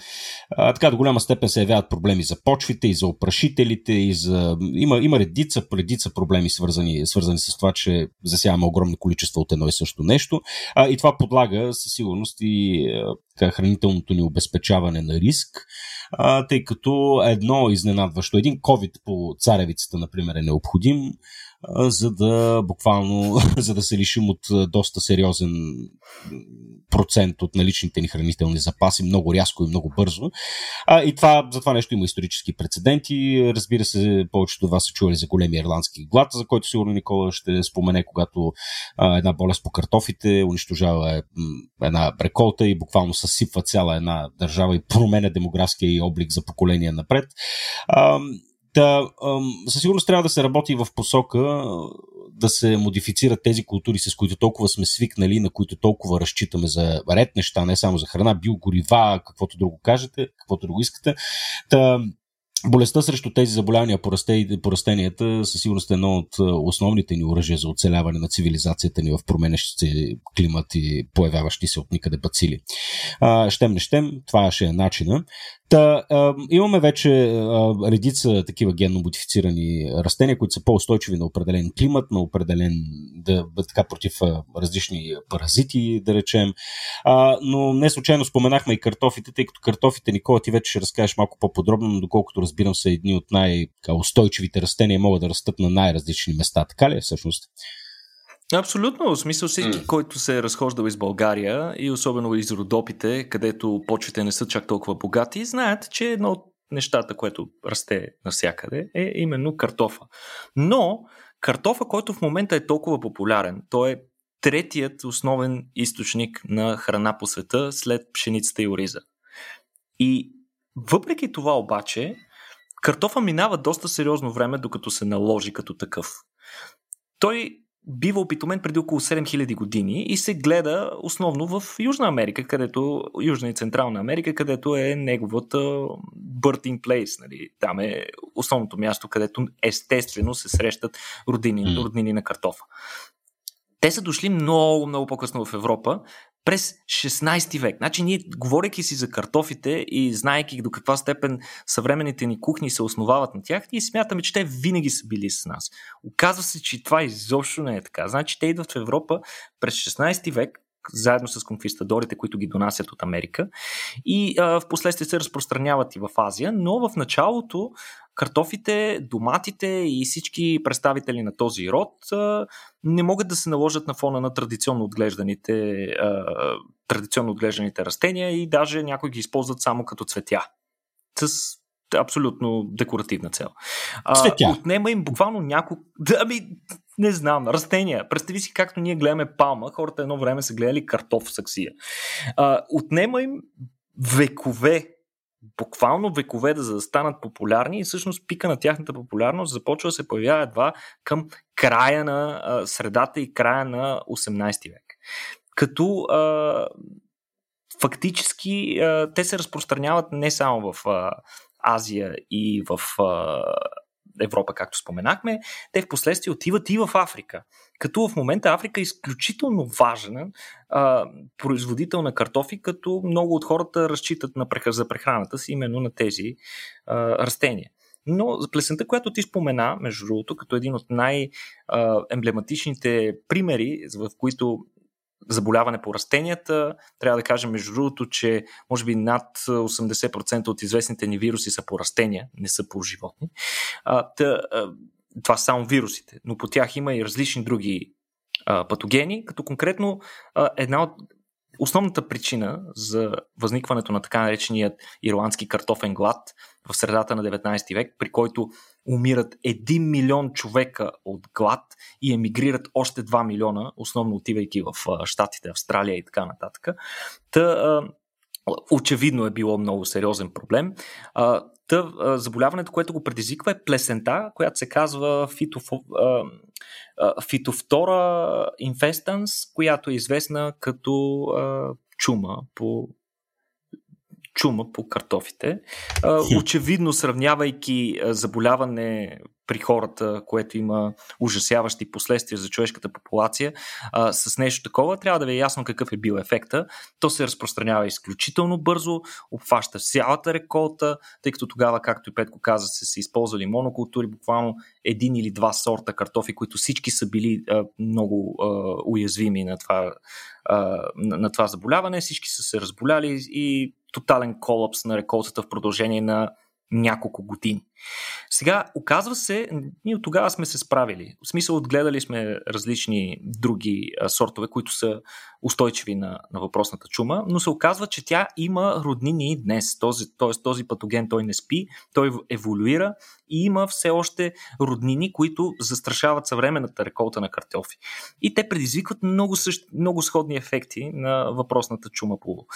а, така до голяма степен се явяват проблеми за почвите и за опрашителите и за... Има, има редица, редица проблеми свързани, свързани с това, че засяваме огромни количества от едно и също нещо. А, и това подлага със сигурност и а, хранителното ни обезпечаване на риск. А, тъй като едно изненадващо, един COVID по царевицата, например, е необходим, за да буквално, за да се лишим от доста сериозен процент от наличните ни хранителни запаси много рязко и много бързо. А, и това, за това нещо има исторически прецеденти. Разбира се, повечето от вас са чували за големия ирландски глад, за който сигурно Никола ще спомене, когато а, една болест по картофите унищожава една реколта и буквално съсипва цяла една държава и променя демографския и облик за поколения напред. А, да, със сигурност трябва да се работи в посока да се модифицират тези култури, с които толкова сме свикнали, на които толкова разчитаме за ред неща, не само за храна, биогорива, каквото друго кажете, каквото друго искате. Та, Болестта срещу тези заболявания по растенията със сигурност е едно от основните ни оръжия за оцеляване на цивилизацията ни в променящи се климат и появяващи се от никъде бацили. щем не щем, това ще е начина. Та, а, имаме вече а, редица такива генно модифицирани растения, които са по-устойчиви на определен климат, на определен, да, така против а, различни паразити, да речем. А, но не случайно споменахме и картофите, тъй като картофите, Никола, ти вече ще разкажеш малко по-подробно, но доколкото разбирам са едни от най-устойчивите растения, могат да растат на най-различни места. Така ли е всъщност? Абсолютно. В смисъл всеки, mm. който се е разхождал из България и особено из Родопите, където почвите не са чак толкова богати, знаят, че едно от нещата, което расте навсякъде, е именно картофа. Но картофа, който в момента е толкова популярен, той е третият основен източник на храна по света след пшеницата и ориза. И въпреки това обаче, картофа минава доста сериозно време, докато се наложи като такъв. Той бива опитомен преди около 7000 години и се гледа основно в Южна Америка, където, Южна и Централна Америка, където е неговата birthing place. Нали? Там е основното място, където естествено се срещат роднини, роднини на картофа. Те са дошли много, много по-късно в Европа, през 16 век. Значи ние, говорейки си за картофите и знаеки до каква степен съвременните ни кухни се основават на тях, ние смятаме, че те винаги са били с нас. Оказва се, че това изобщо не е така. Значи те идват в Европа през 16 век, заедно с конквистадорите, които ги донасят от Америка и а, в последствие се разпространяват и в Азия, но в началото картофите, доматите и всички представители на този род не могат да се наложат на фона на традиционно отглежданите, традиционно отглежданите растения и даже някои ги използват само като цветя. С абсолютно декоративна цел. Цветя. отнема им буквално няколко... Ами, не знам, растения. Представи си както ние гледаме палма, хората едно време са гледали картоф саксия. А, отнема им векове буквално векове да, за да станат популярни и всъщност пика на тяхната популярност започва да се появява едва към края на а, средата и края на 18 век. Като а, фактически а, те се разпространяват не само в а, Азия и в а, Европа, както споменахме, те в последствие отиват и в Африка. Като в момента Африка е изключително важен а, производител на картофи, като много от хората разчитат на, за прехраната си именно на тези а, растения. Но плесента, която ти спомена, между другото, като един от най-емблематичните примери, в които заболяване по растенията. Трябва да кажем, между другото, че може би над 80% от известните ни вируси са по растения, не са по животни. А, тъ, а, това са само вирусите, но по тях има и различни други а, патогени, като конкретно а, една от основната причина за възникването на така нареченият ирландски картофен глад в средата на 19 век, при който умират 1 милион човека от глад и емигрират още 2 милиона, основно отивайки в Штатите, Австралия и така нататък. Та, очевидно е било много сериозен проблем. Та, заболяването, което го предизвиква е плесента, която се казва фитофо, фитофтора инфестанс, която е известна като чума по чума по картофите. Очевидно, сравнявайки заболяване при хората, което има ужасяващи последствия за човешката популация, а, с нещо такова, трябва да ви е ясно какъв е бил ефекта. То се разпространява изключително бързо, обхваща цялата реколта, тъй като тогава, както и Петко каза, се са използвали монокултури, буквално един или два сорта картофи, които всички са били а, много а, уязвими на това, а, на, на това заболяване. Всички са се разболяли и тотален колапс на реколтата в продължение на няколко години. Сега, оказва се, ние от тогава сме се справили. В смисъл, отгледали сме различни други а, сортове, които са устойчиви на, на въпросната чума, но се оказва, че тя има роднини днес. Този, т.е. този патоген той не спи, той еволюира и има все още роднини, които застрашават съвременната реколта на картофи. И те предизвикват много, същ, много сходни ефекти на въпросната чума по.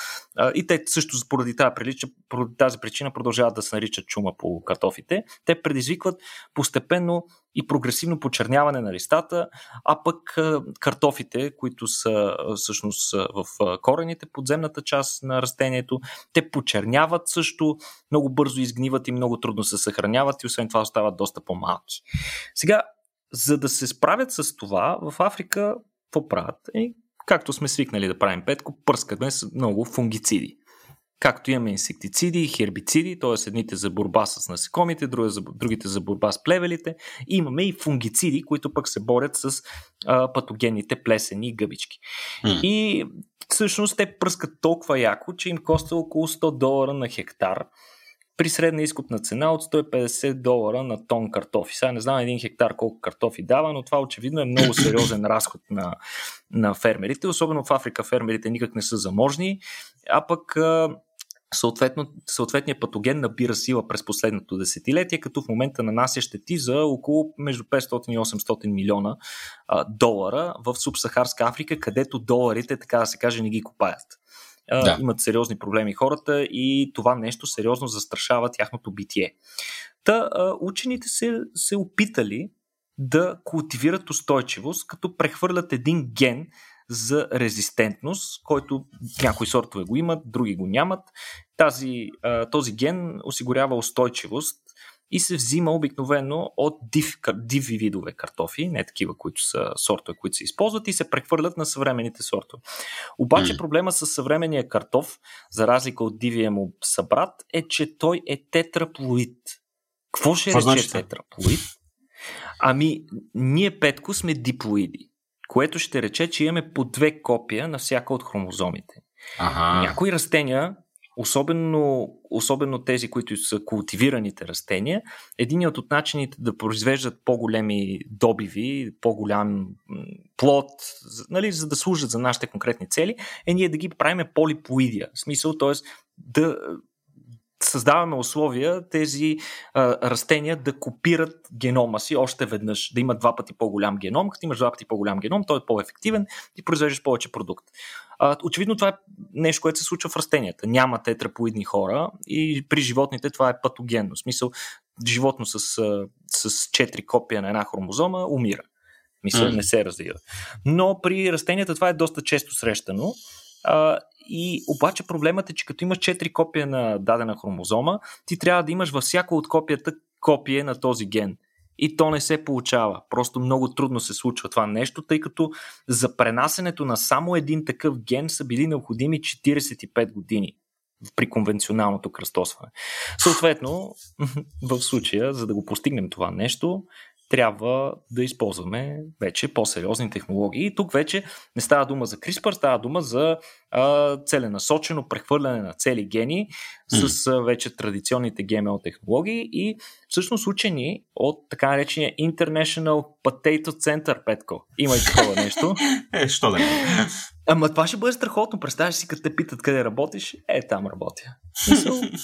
И те също поради тази, прилича, поради тази причина продължават да се наричат чума по картофите. Те предизвикват постепенно и прогресивно почерняване на листата, а пък картофите, които са всъщност в корените, подземната част на растението, те почерняват също, много бързо изгниват и много трудно се съхраняват и освен това остават доста по-малки. Сега, за да се справят с това, в Африка какво правят? Е, както сме свикнали да правим петко, пръскаме с много фунгициди. Както имаме инсектициди, хербициди, т.е. едните за борба с насекомите, другите за борба с плевелите. И имаме и фунгициди, които пък се борят с а, патогенните плесени и гъбички. Mm. И всъщност те пръскат толкова яко, че им коства около 100 долара на хектар. при средна изкупна цена от 150 долара на тон картофи. Сега не знам един хектар колко картофи дава, но това очевидно е много сериозен разход на, на фермерите. Особено в Африка фермерите никак не са заможни, а пък Съответно, съответният патоген набира сила през последното десетилетие, като в момента нанася щети за около между 500 и 800 милиона а, долара в субсахарска Африка, където доларите, така да се каже, не ги копаят. А, да. Имат сериозни проблеми хората и това нещо сериозно застрашава тяхното битие. Та а, учените се, се опитали да култивират устойчивост, като прехвърлят един ген за резистентност, който някои сортове го имат, други го нямат. Тази, този ген осигурява устойчивост и се взима обикновено от див, диви видове картофи, не такива, които са сортове, които се използват и се прехвърлят на съвременните сортове. Обаче mm. проблема с съвременния картоф, за разлика от дивия му събрат, е, че той е тетраплоид. Какво ще Какво рече значи? тетраплоид? Ами, ние петко сме диплоиди което ще рече, че имаме по две копия на всяка от хромозомите. Ага. Някои растения, особено, особено тези, които са култивираните растения, един от начините да произвеждат по-големи добиви, по-голям плод, нали, за да служат за нашите конкретни цели, е ние да ги правиме полиплоидия. В смисъл, т.е. да създаваме условия тези а, растения да копират генома си още веднъж, да имат два пъти по-голям геном. Като имаш два пъти по-голям геном, той е по-ефективен и произвеждаш повече продукт. А, очевидно това е нещо, което се случва в растенията. Няма тетрапоидни хора и при животните това е патогенно. В смисъл, животно с, с 4 копия на една хромозома умира. Мисля, mm. не се развива. Но при растенията това е доста често срещано. А, и обаче проблемът е, че като имаш 4 копия на дадена хромозома, ти трябва да имаш във всяко от копията копие на този ген. И то не се получава. Просто много трудно се случва това нещо, тъй като за пренасенето на само един такъв ген са били необходими 45 години при конвенционалното кръстосване. Съответно, в случая, за да го постигнем това нещо, трябва да използваме вече по-сериозни технологии. И тук вече не става дума за CRISPR, става дума за а, целенасочено прехвърляне на цели гени с а, вече традиционните GML технологии и всъщност учени от така наречения International Potato Center, Петко. Има и такова нещо. е, що да не? Ама това ще бъде страхотно. Представяш си, като те питат къде работиш, е, там работя.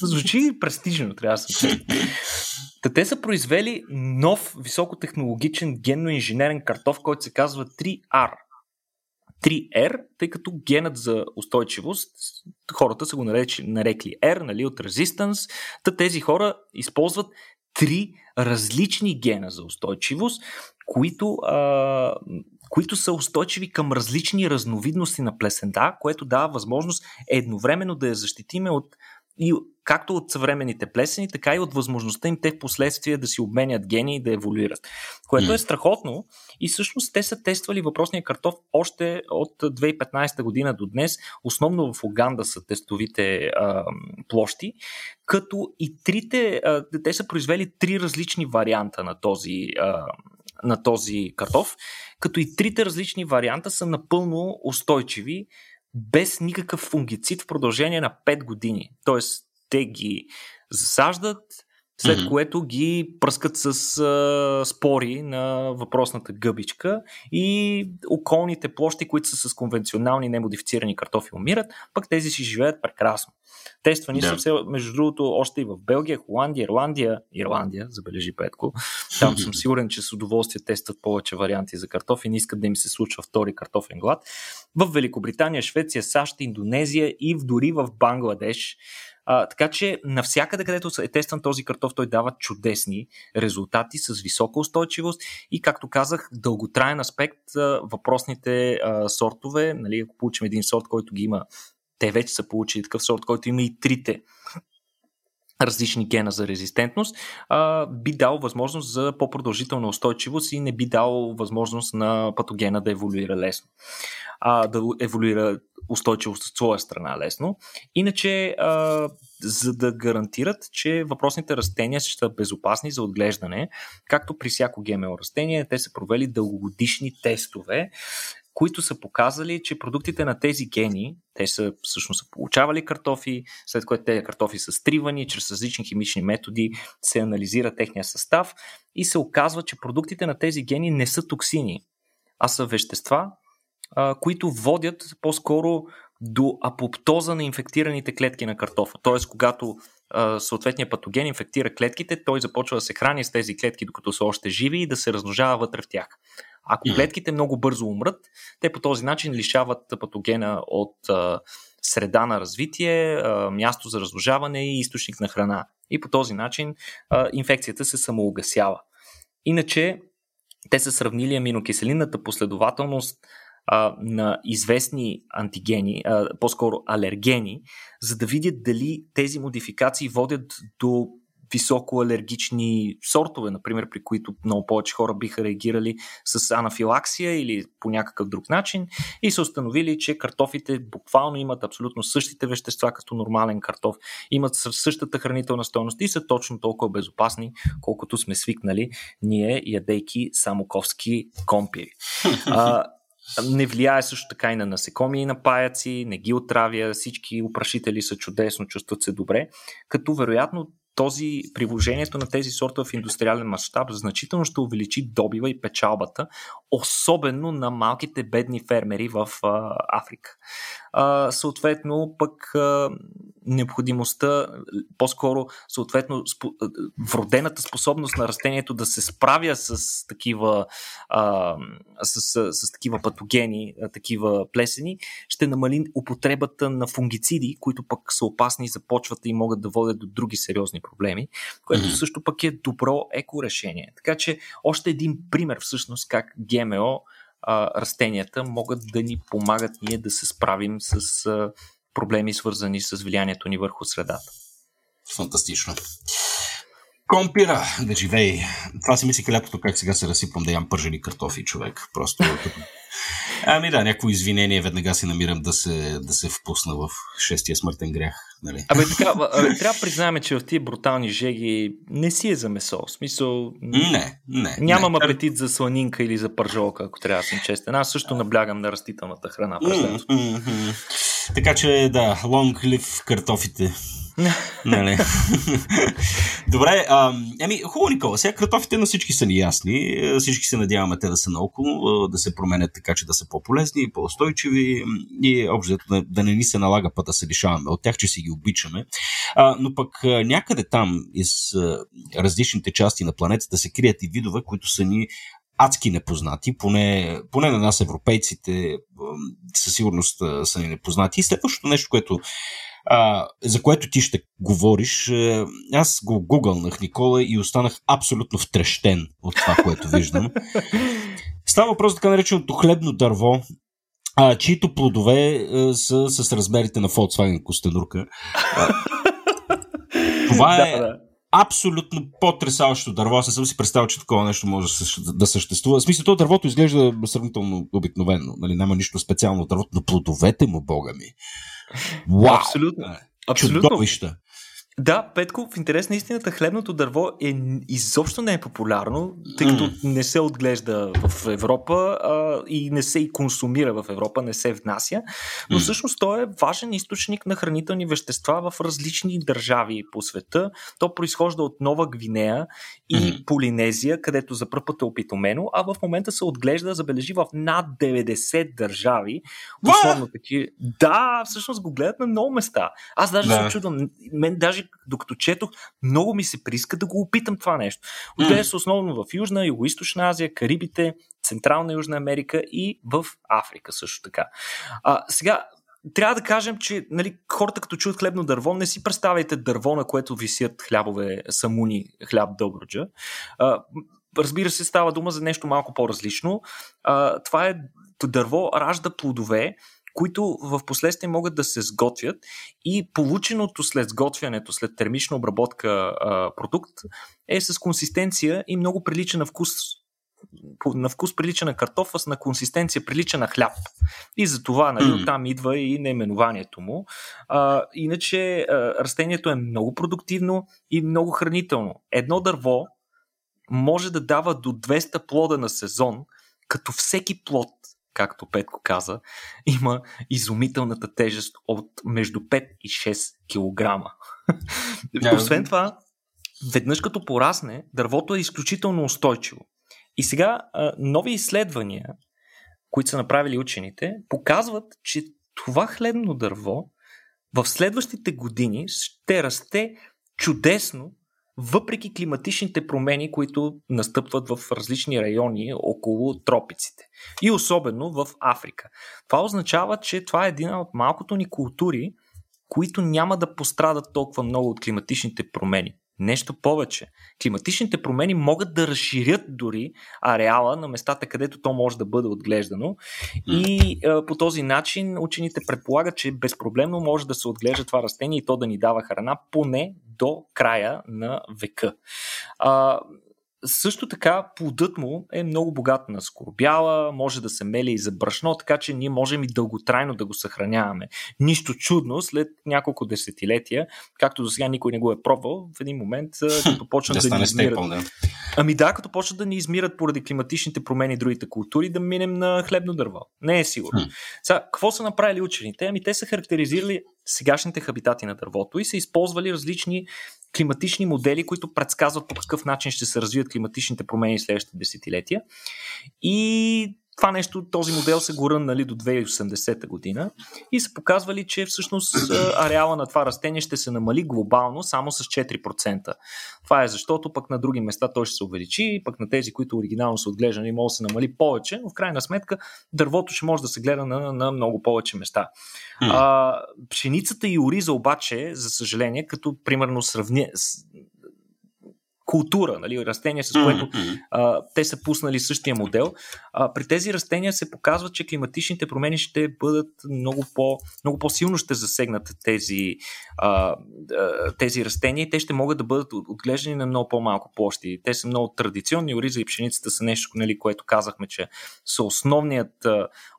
Звучи престижно, трябва да се Та те са произвели нов високотехнологичен генно-инженерен картоф, който се казва 3R. 3R, тъй като генът за устойчивост, хората са го наречи, нарекли R, нали, от Resistance, та тези хора използват три различни гена за устойчивост, които, а, които са устойчиви към различни разновидности на плесента, което дава възможност едновременно да я защитиме от и както от съвременните плесени, така и от възможността им те в последствие да си обменят гени и да еволюират. Което mm. е страхотно и всъщност те са тествали въпросния картоф още от 2015 година до днес. Основно в Уганда са тестовите а, площи, като и трите, а, те са произвели три различни варианта на този, а, на този картоф, като и трите различни варианта са напълно устойчиви без никакъв фунгицид в продължение на 5 години. Тоест, те ги засаждат, след mm-hmm. което ги пръскат с а, спори на въпросната гъбичка и околните площи, които са с конвенционални немодифицирани картофи умират, пък тези си живеят прекрасно. Тествани yeah. са все, между другото, още и в Белгия, Холандия, Ирландия, Ирландия, забележи Петко. Там съм сигурен, че с удоволствие тестват повече варианти за картофи, не искат да им се случва втори картофен глад. В Великобритания, Швеция, САЩ, Индонезия и дори в Бангладеш а, така че навсякъде, където е тестван този картоф, той дава чудесни резултати с висока устойчивост и, както казах, дълготраен аспект въпросните а, сортове. Нали, ако получим един сорт, който ги има, те вече са получили такъв сорт, който има и трите различни гена за резистентност, а, би дал възможност за по-продължителна устойчивост и не би дал възможност на патогена да еволюира лесно. А, да еволюира устойчивост от своя страна лесно. Иначе, а, за да гарантират, че въпросните растения са безопасни за отглеждане, както при всяко ГМО растение, те са провели дългогодишни тестове които са показали, че продуктите на тези гени, те са всъщност са получавали картофи, след което тези картофи са стривани чрез различни химични методи, се анализира техния състав и се оказва, че продуктите на тези гени не са токсини, а са вещества, които водят по-скоро до апоптоза на инфектираните клетки на картофа. Тоест, когато съответният патоген инфектира клетките, той започва да се храни с тези клетки, докато са още живи и да се размножава вътре в тях. Ако клетките много бързо умрат, те по този начин лишават патогена от среда на развитие, място за размножаване и източник на храна. И по този начин инфекцията се самоугасява. Иначе, те са сравнили аминокиселинната последователност а, на известни антигени, а, по-скоро алергени, за да видят дали тези модификации водят до високо алергични сортове, например, при които много повече хора биха реагирали с анафилаксия или по някакъв друг начин и са установили, че картофите буквално имат абсолютно същите вещества като нормален картоф, имат същата хранителна стойност и са точно толкова безопасни, колкото сме свикнали ние, ядейки самоковски компири. Не влияе също така и на насекоми и на паяци, не ги отравя, всички опрашители са чудесно, чувстват се добре, като вероятно този приложението на тези сорта в индустриален мащаб значително ще увеличи добива и печалбата, особено на малките бедни фермери в а, Африка. А, съответно, пък а, необходимостта, по-скоро, съответно, спо, вродената способност на растението да се справя с такива, а, с, с, с такива патогени, такива плесени, ще намали употребата на фунгициди, които пък са опасни за почвата и могат да водят до други сериозни проблеми, което mm-hmm. също пък е добро еко решение. Така че още един пример всъщност как ГМО растенията могат да ни помагат ние да се справим с а, проблеми, свързани с влиянието ни върху средата. Фантастично. Компира да живей. Това си мисли лятото как сега се разсипвам да ям пържени картофи, човек. Просто Ами да, някакво извинение веднага си намирам да се, да се впусна в шестия смъртен грях. Нали? Абе, така, абе, трябва да признаем, че в тия брутални жеги не си е за месо. В смисъл... Не, не. Нямам не. апетит за сланинка или за пържолка, ако трябва да съм честен. Аз също наблягам на растителната храна през mm-hmm. Така че, да, long live картофите. нали. Добре, а, ами хубаво, Никола. Сега картофите на всички са ни ясни. Всички се надяваме те да са наоколо, да се променят така, че да са по-полезни, по-устойчиви и общо да, да не ни се налага път да се лишаваме от тях, че си ги обичаме. А, но пък някъде там из различните части на планетата се крият и видове, които са ни адски непознати, поне, поне на нас европейците със сигурност са ни непознати. И следващото нещо, което а, за което ти ще говориш, а, аз го гугълнах, Никола, и останах абсолютно втрещен от това, което виждам. Става въпрос така нареченото хлебно дърво, а, чието плодове а, са с размерите на Volkswagen Костенурка. това е... Да, да абсолютно потрясаващо дърво. Аз не съм си представил, че такова нещо може да съществува. В смисъл, то дървото изглежда сравнително обикновено. Нали? Няма нищо специално от дървото, но плодовете му, бога ми. Вау! Абсолютно. Абсолютно. Чудовища. Да, Петко, в интерес на истината, хлебното дърво е изобщо не е популярно, тъй като mm. не се отглежда в Европа а, и не се и консумира в Европа, не се внася, но mm. всъщност то е важен източник на хранителни вещества в различни държави по света. То произхожда от Нова Гвинея и mm. Полинезия, където за първ път е опитомено, а в момента се отглежда, забележи, в над 90 държави. Основно таки. Да, всъщност го гледат на много места. Аз даже да. се чудвам. Мен даже даже докато четох, много ми се прииска да го опитам това нещо. Отглежда се основно в Южна, Юго-Источна Азия, Карибите, Централна Южна Америка и в Африка също така. А, сега, трябва да кажем, че нали, хората като чуят хлебно дърво, не си представяйте дърво, на което висят хлябове самуни, хляб добруджа. А, разбира се, става дума за нещо малко по-различно. А, това е дърво ражда плодове, които в последствие могат да се сготвят и полученото след сготвянето, след термична обработка а, продукт е с консистенция и много прилича на вкус на вкус прилича на картофа, на консистенция прилича на хляб. И за това нали, mm. оттам идва и наименованието му. А, иначе а, растението е много продуктивно и много хранително. Едно дърво може да дава до 200 плода на сезон, като всеки плод както Петко каза, има изумителната тежест от между 5 и 6 кг. Освен това, веднъж като порасне, дървото е изключително устойчиво. И сега нови изследвания, които са направили учените, показват, че това хлебно дърво в следващите години ще расте чудесно, въпреки климатичните промени, които настъпват в различни райони около тропиците. И особено в Африка. Това означава, че това е една от малкото ни култури, които няма да пострадат толкова много от климатичните промени. Нещо повече. Климатичните промени могат да разширят дори ареала на местата, където то може да бъде отглеждано. И а, по този начин учените предполагат, че безпроблемно може да се отглежда това растение и то да ни дава храна поне до края на века. А, също така, плодът му е много богат на скорбяла, може да се мели и за брашно, така че ние можем и дълготрайно да го съхраняваме. Нищо чудно, след няколко десетилетия, както до сега никой не го е пробвал, в един момент, като почнат да, да ни измират. да. Ами да, като почнат да ни измират поради климатичните промени другите култури, да минем на хлебно дърво. Не е сигурно. Хм. Сега, какво са направили учените? Ами те са характеризирали сегашните хабитати на дървото и са използвали различни климатични модели, които предсказват по какъв начин ще се развият климатичните промени в следващите десетилетия. И това нещо, този модел се го ръннали до 2080 година и са показвали, че всъщност ареала на това растение ще се намали глобално само с 4%. Това е защото пък на други места той ще се увеличи, пък на тези, които оригинално са отглеждани, може да се намали повече, но в крайна сметка дървото ще може да се гледа на, на много повече места. А, пшеницата и ориза обаче, за съжаление, като примерно сравни, култура, нали, растения, с което а, те са пуснали същия модел. А, при тези растения се показва, че климатичните промени ще бъдат много, по, много по-силно ще засегнат тези, а, тези растения и те ще могат да бъдат отглеждани на много по-малко площи. Те са много традиционни. Ориза и пшеницата са нещо, нали, което казахме, че са основният,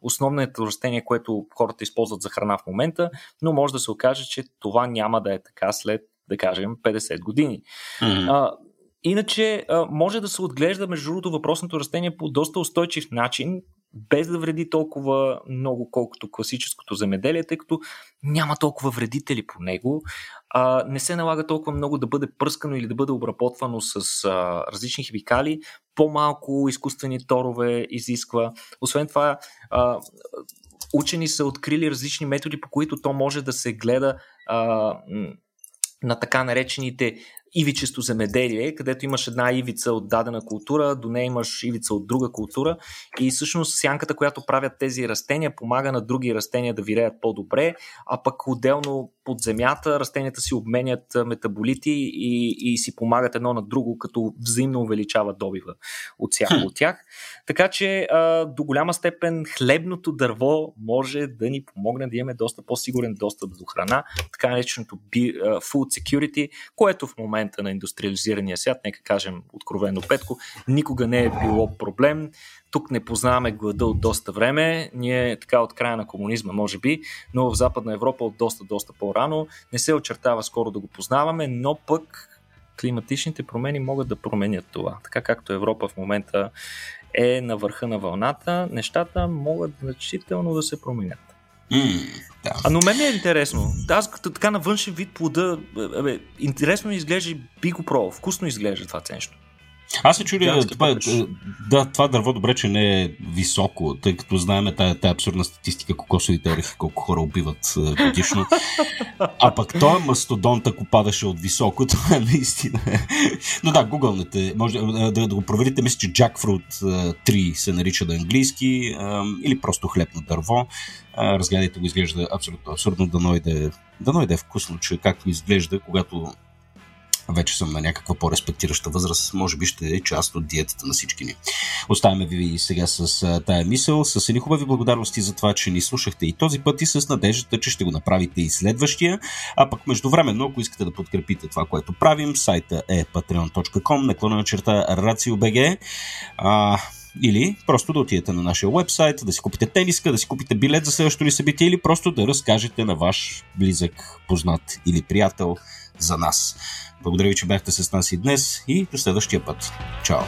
основният растение, което хората използват за храна в момента, но може да се окаже, че това няма да е така след да кажем, 50 години. Mm-hmm. А, Иначе може да се отглежда, между другото, въпросното растение по доста устойчив начин, без да вреди толкова много, колкото класическото земеделие, тъй като няма толкова вредители по него. Не се налага толкова много да бъде пръскано или да бъде обработвано с различни химикали. По-малко изкуствени торове изисква. Освен това, учени са открили различни методи, по които то може да се гледа на така наречените ивичесто земеделие, където имаш една ивица от дадена култура, до нея имаш ивица от друга култура и всъщност сянката, която правят тези растения, помага на други растения да виреят по-добре, а пък отделно под земята растенията си обменят метаболити и, и си помагат едно на друго, като взаимно увеличават добива от всяко от тях. Така че а, до голяма степен хлебното дърво може да ни помогне да имаме доста по-сигурен достъп до храна, така нареченото food security, което в момента момента на индустриализирания свят, нека кажем откровено Петко, никога не е било проблем. Тук не познаваме глада от доста време. Ние така от края на комунизма, може би, но в Западна Европа от доста, доста по-рано. Не се очертава скоро да го познаваме, но пък климатичните промени могат да променят това. Така както Европа в момента е на върха на вълната, нещата могат значително да се променят. Да. А но мен е интересно. Аз като така на външен вид плода, бе, интересно изглежда и би го пробвал. Вкусно изглежда това ценщо. Аз се чудя, това, да, това дърво добре, че не е високо, тъй като знаем тая, тая абсурдна статистика, кокосовите орехи, колко хора убиват годишно. А пък той е мастодонт, ако падаше от високо, това е наистина. Но да, гугълнете, може да, да го проверите, мисля, че Jackfruit 3 се нарича на английски, или просто хлеб на дърво. Разгледайте го, изглежда абсолютно абсурдно, да нойде, да нойде вкусно, че както изглежда, когато вече съм на някаква по-респектираща възраст, може би ще е част от диетата на всички ни. Оставяме ви сега с тая мисъл, с едни хубави благодарности за това, че ни слушахте и този път и с надеждата, че ще го направите и следващия. А пък междувременно, ако искате да подкрепите това, което правим, сайта е patreon.com, наклона на черта RACIO.BG. А, или просто да отидете на нашия вебсайт, да си купите тениска, да си купите билет за следващото ни събитие или просто да разкажете на ваш близък, познат или приятел за нас. Благодаря ви, че бяхте с нас и днес и до следващия път. Чао!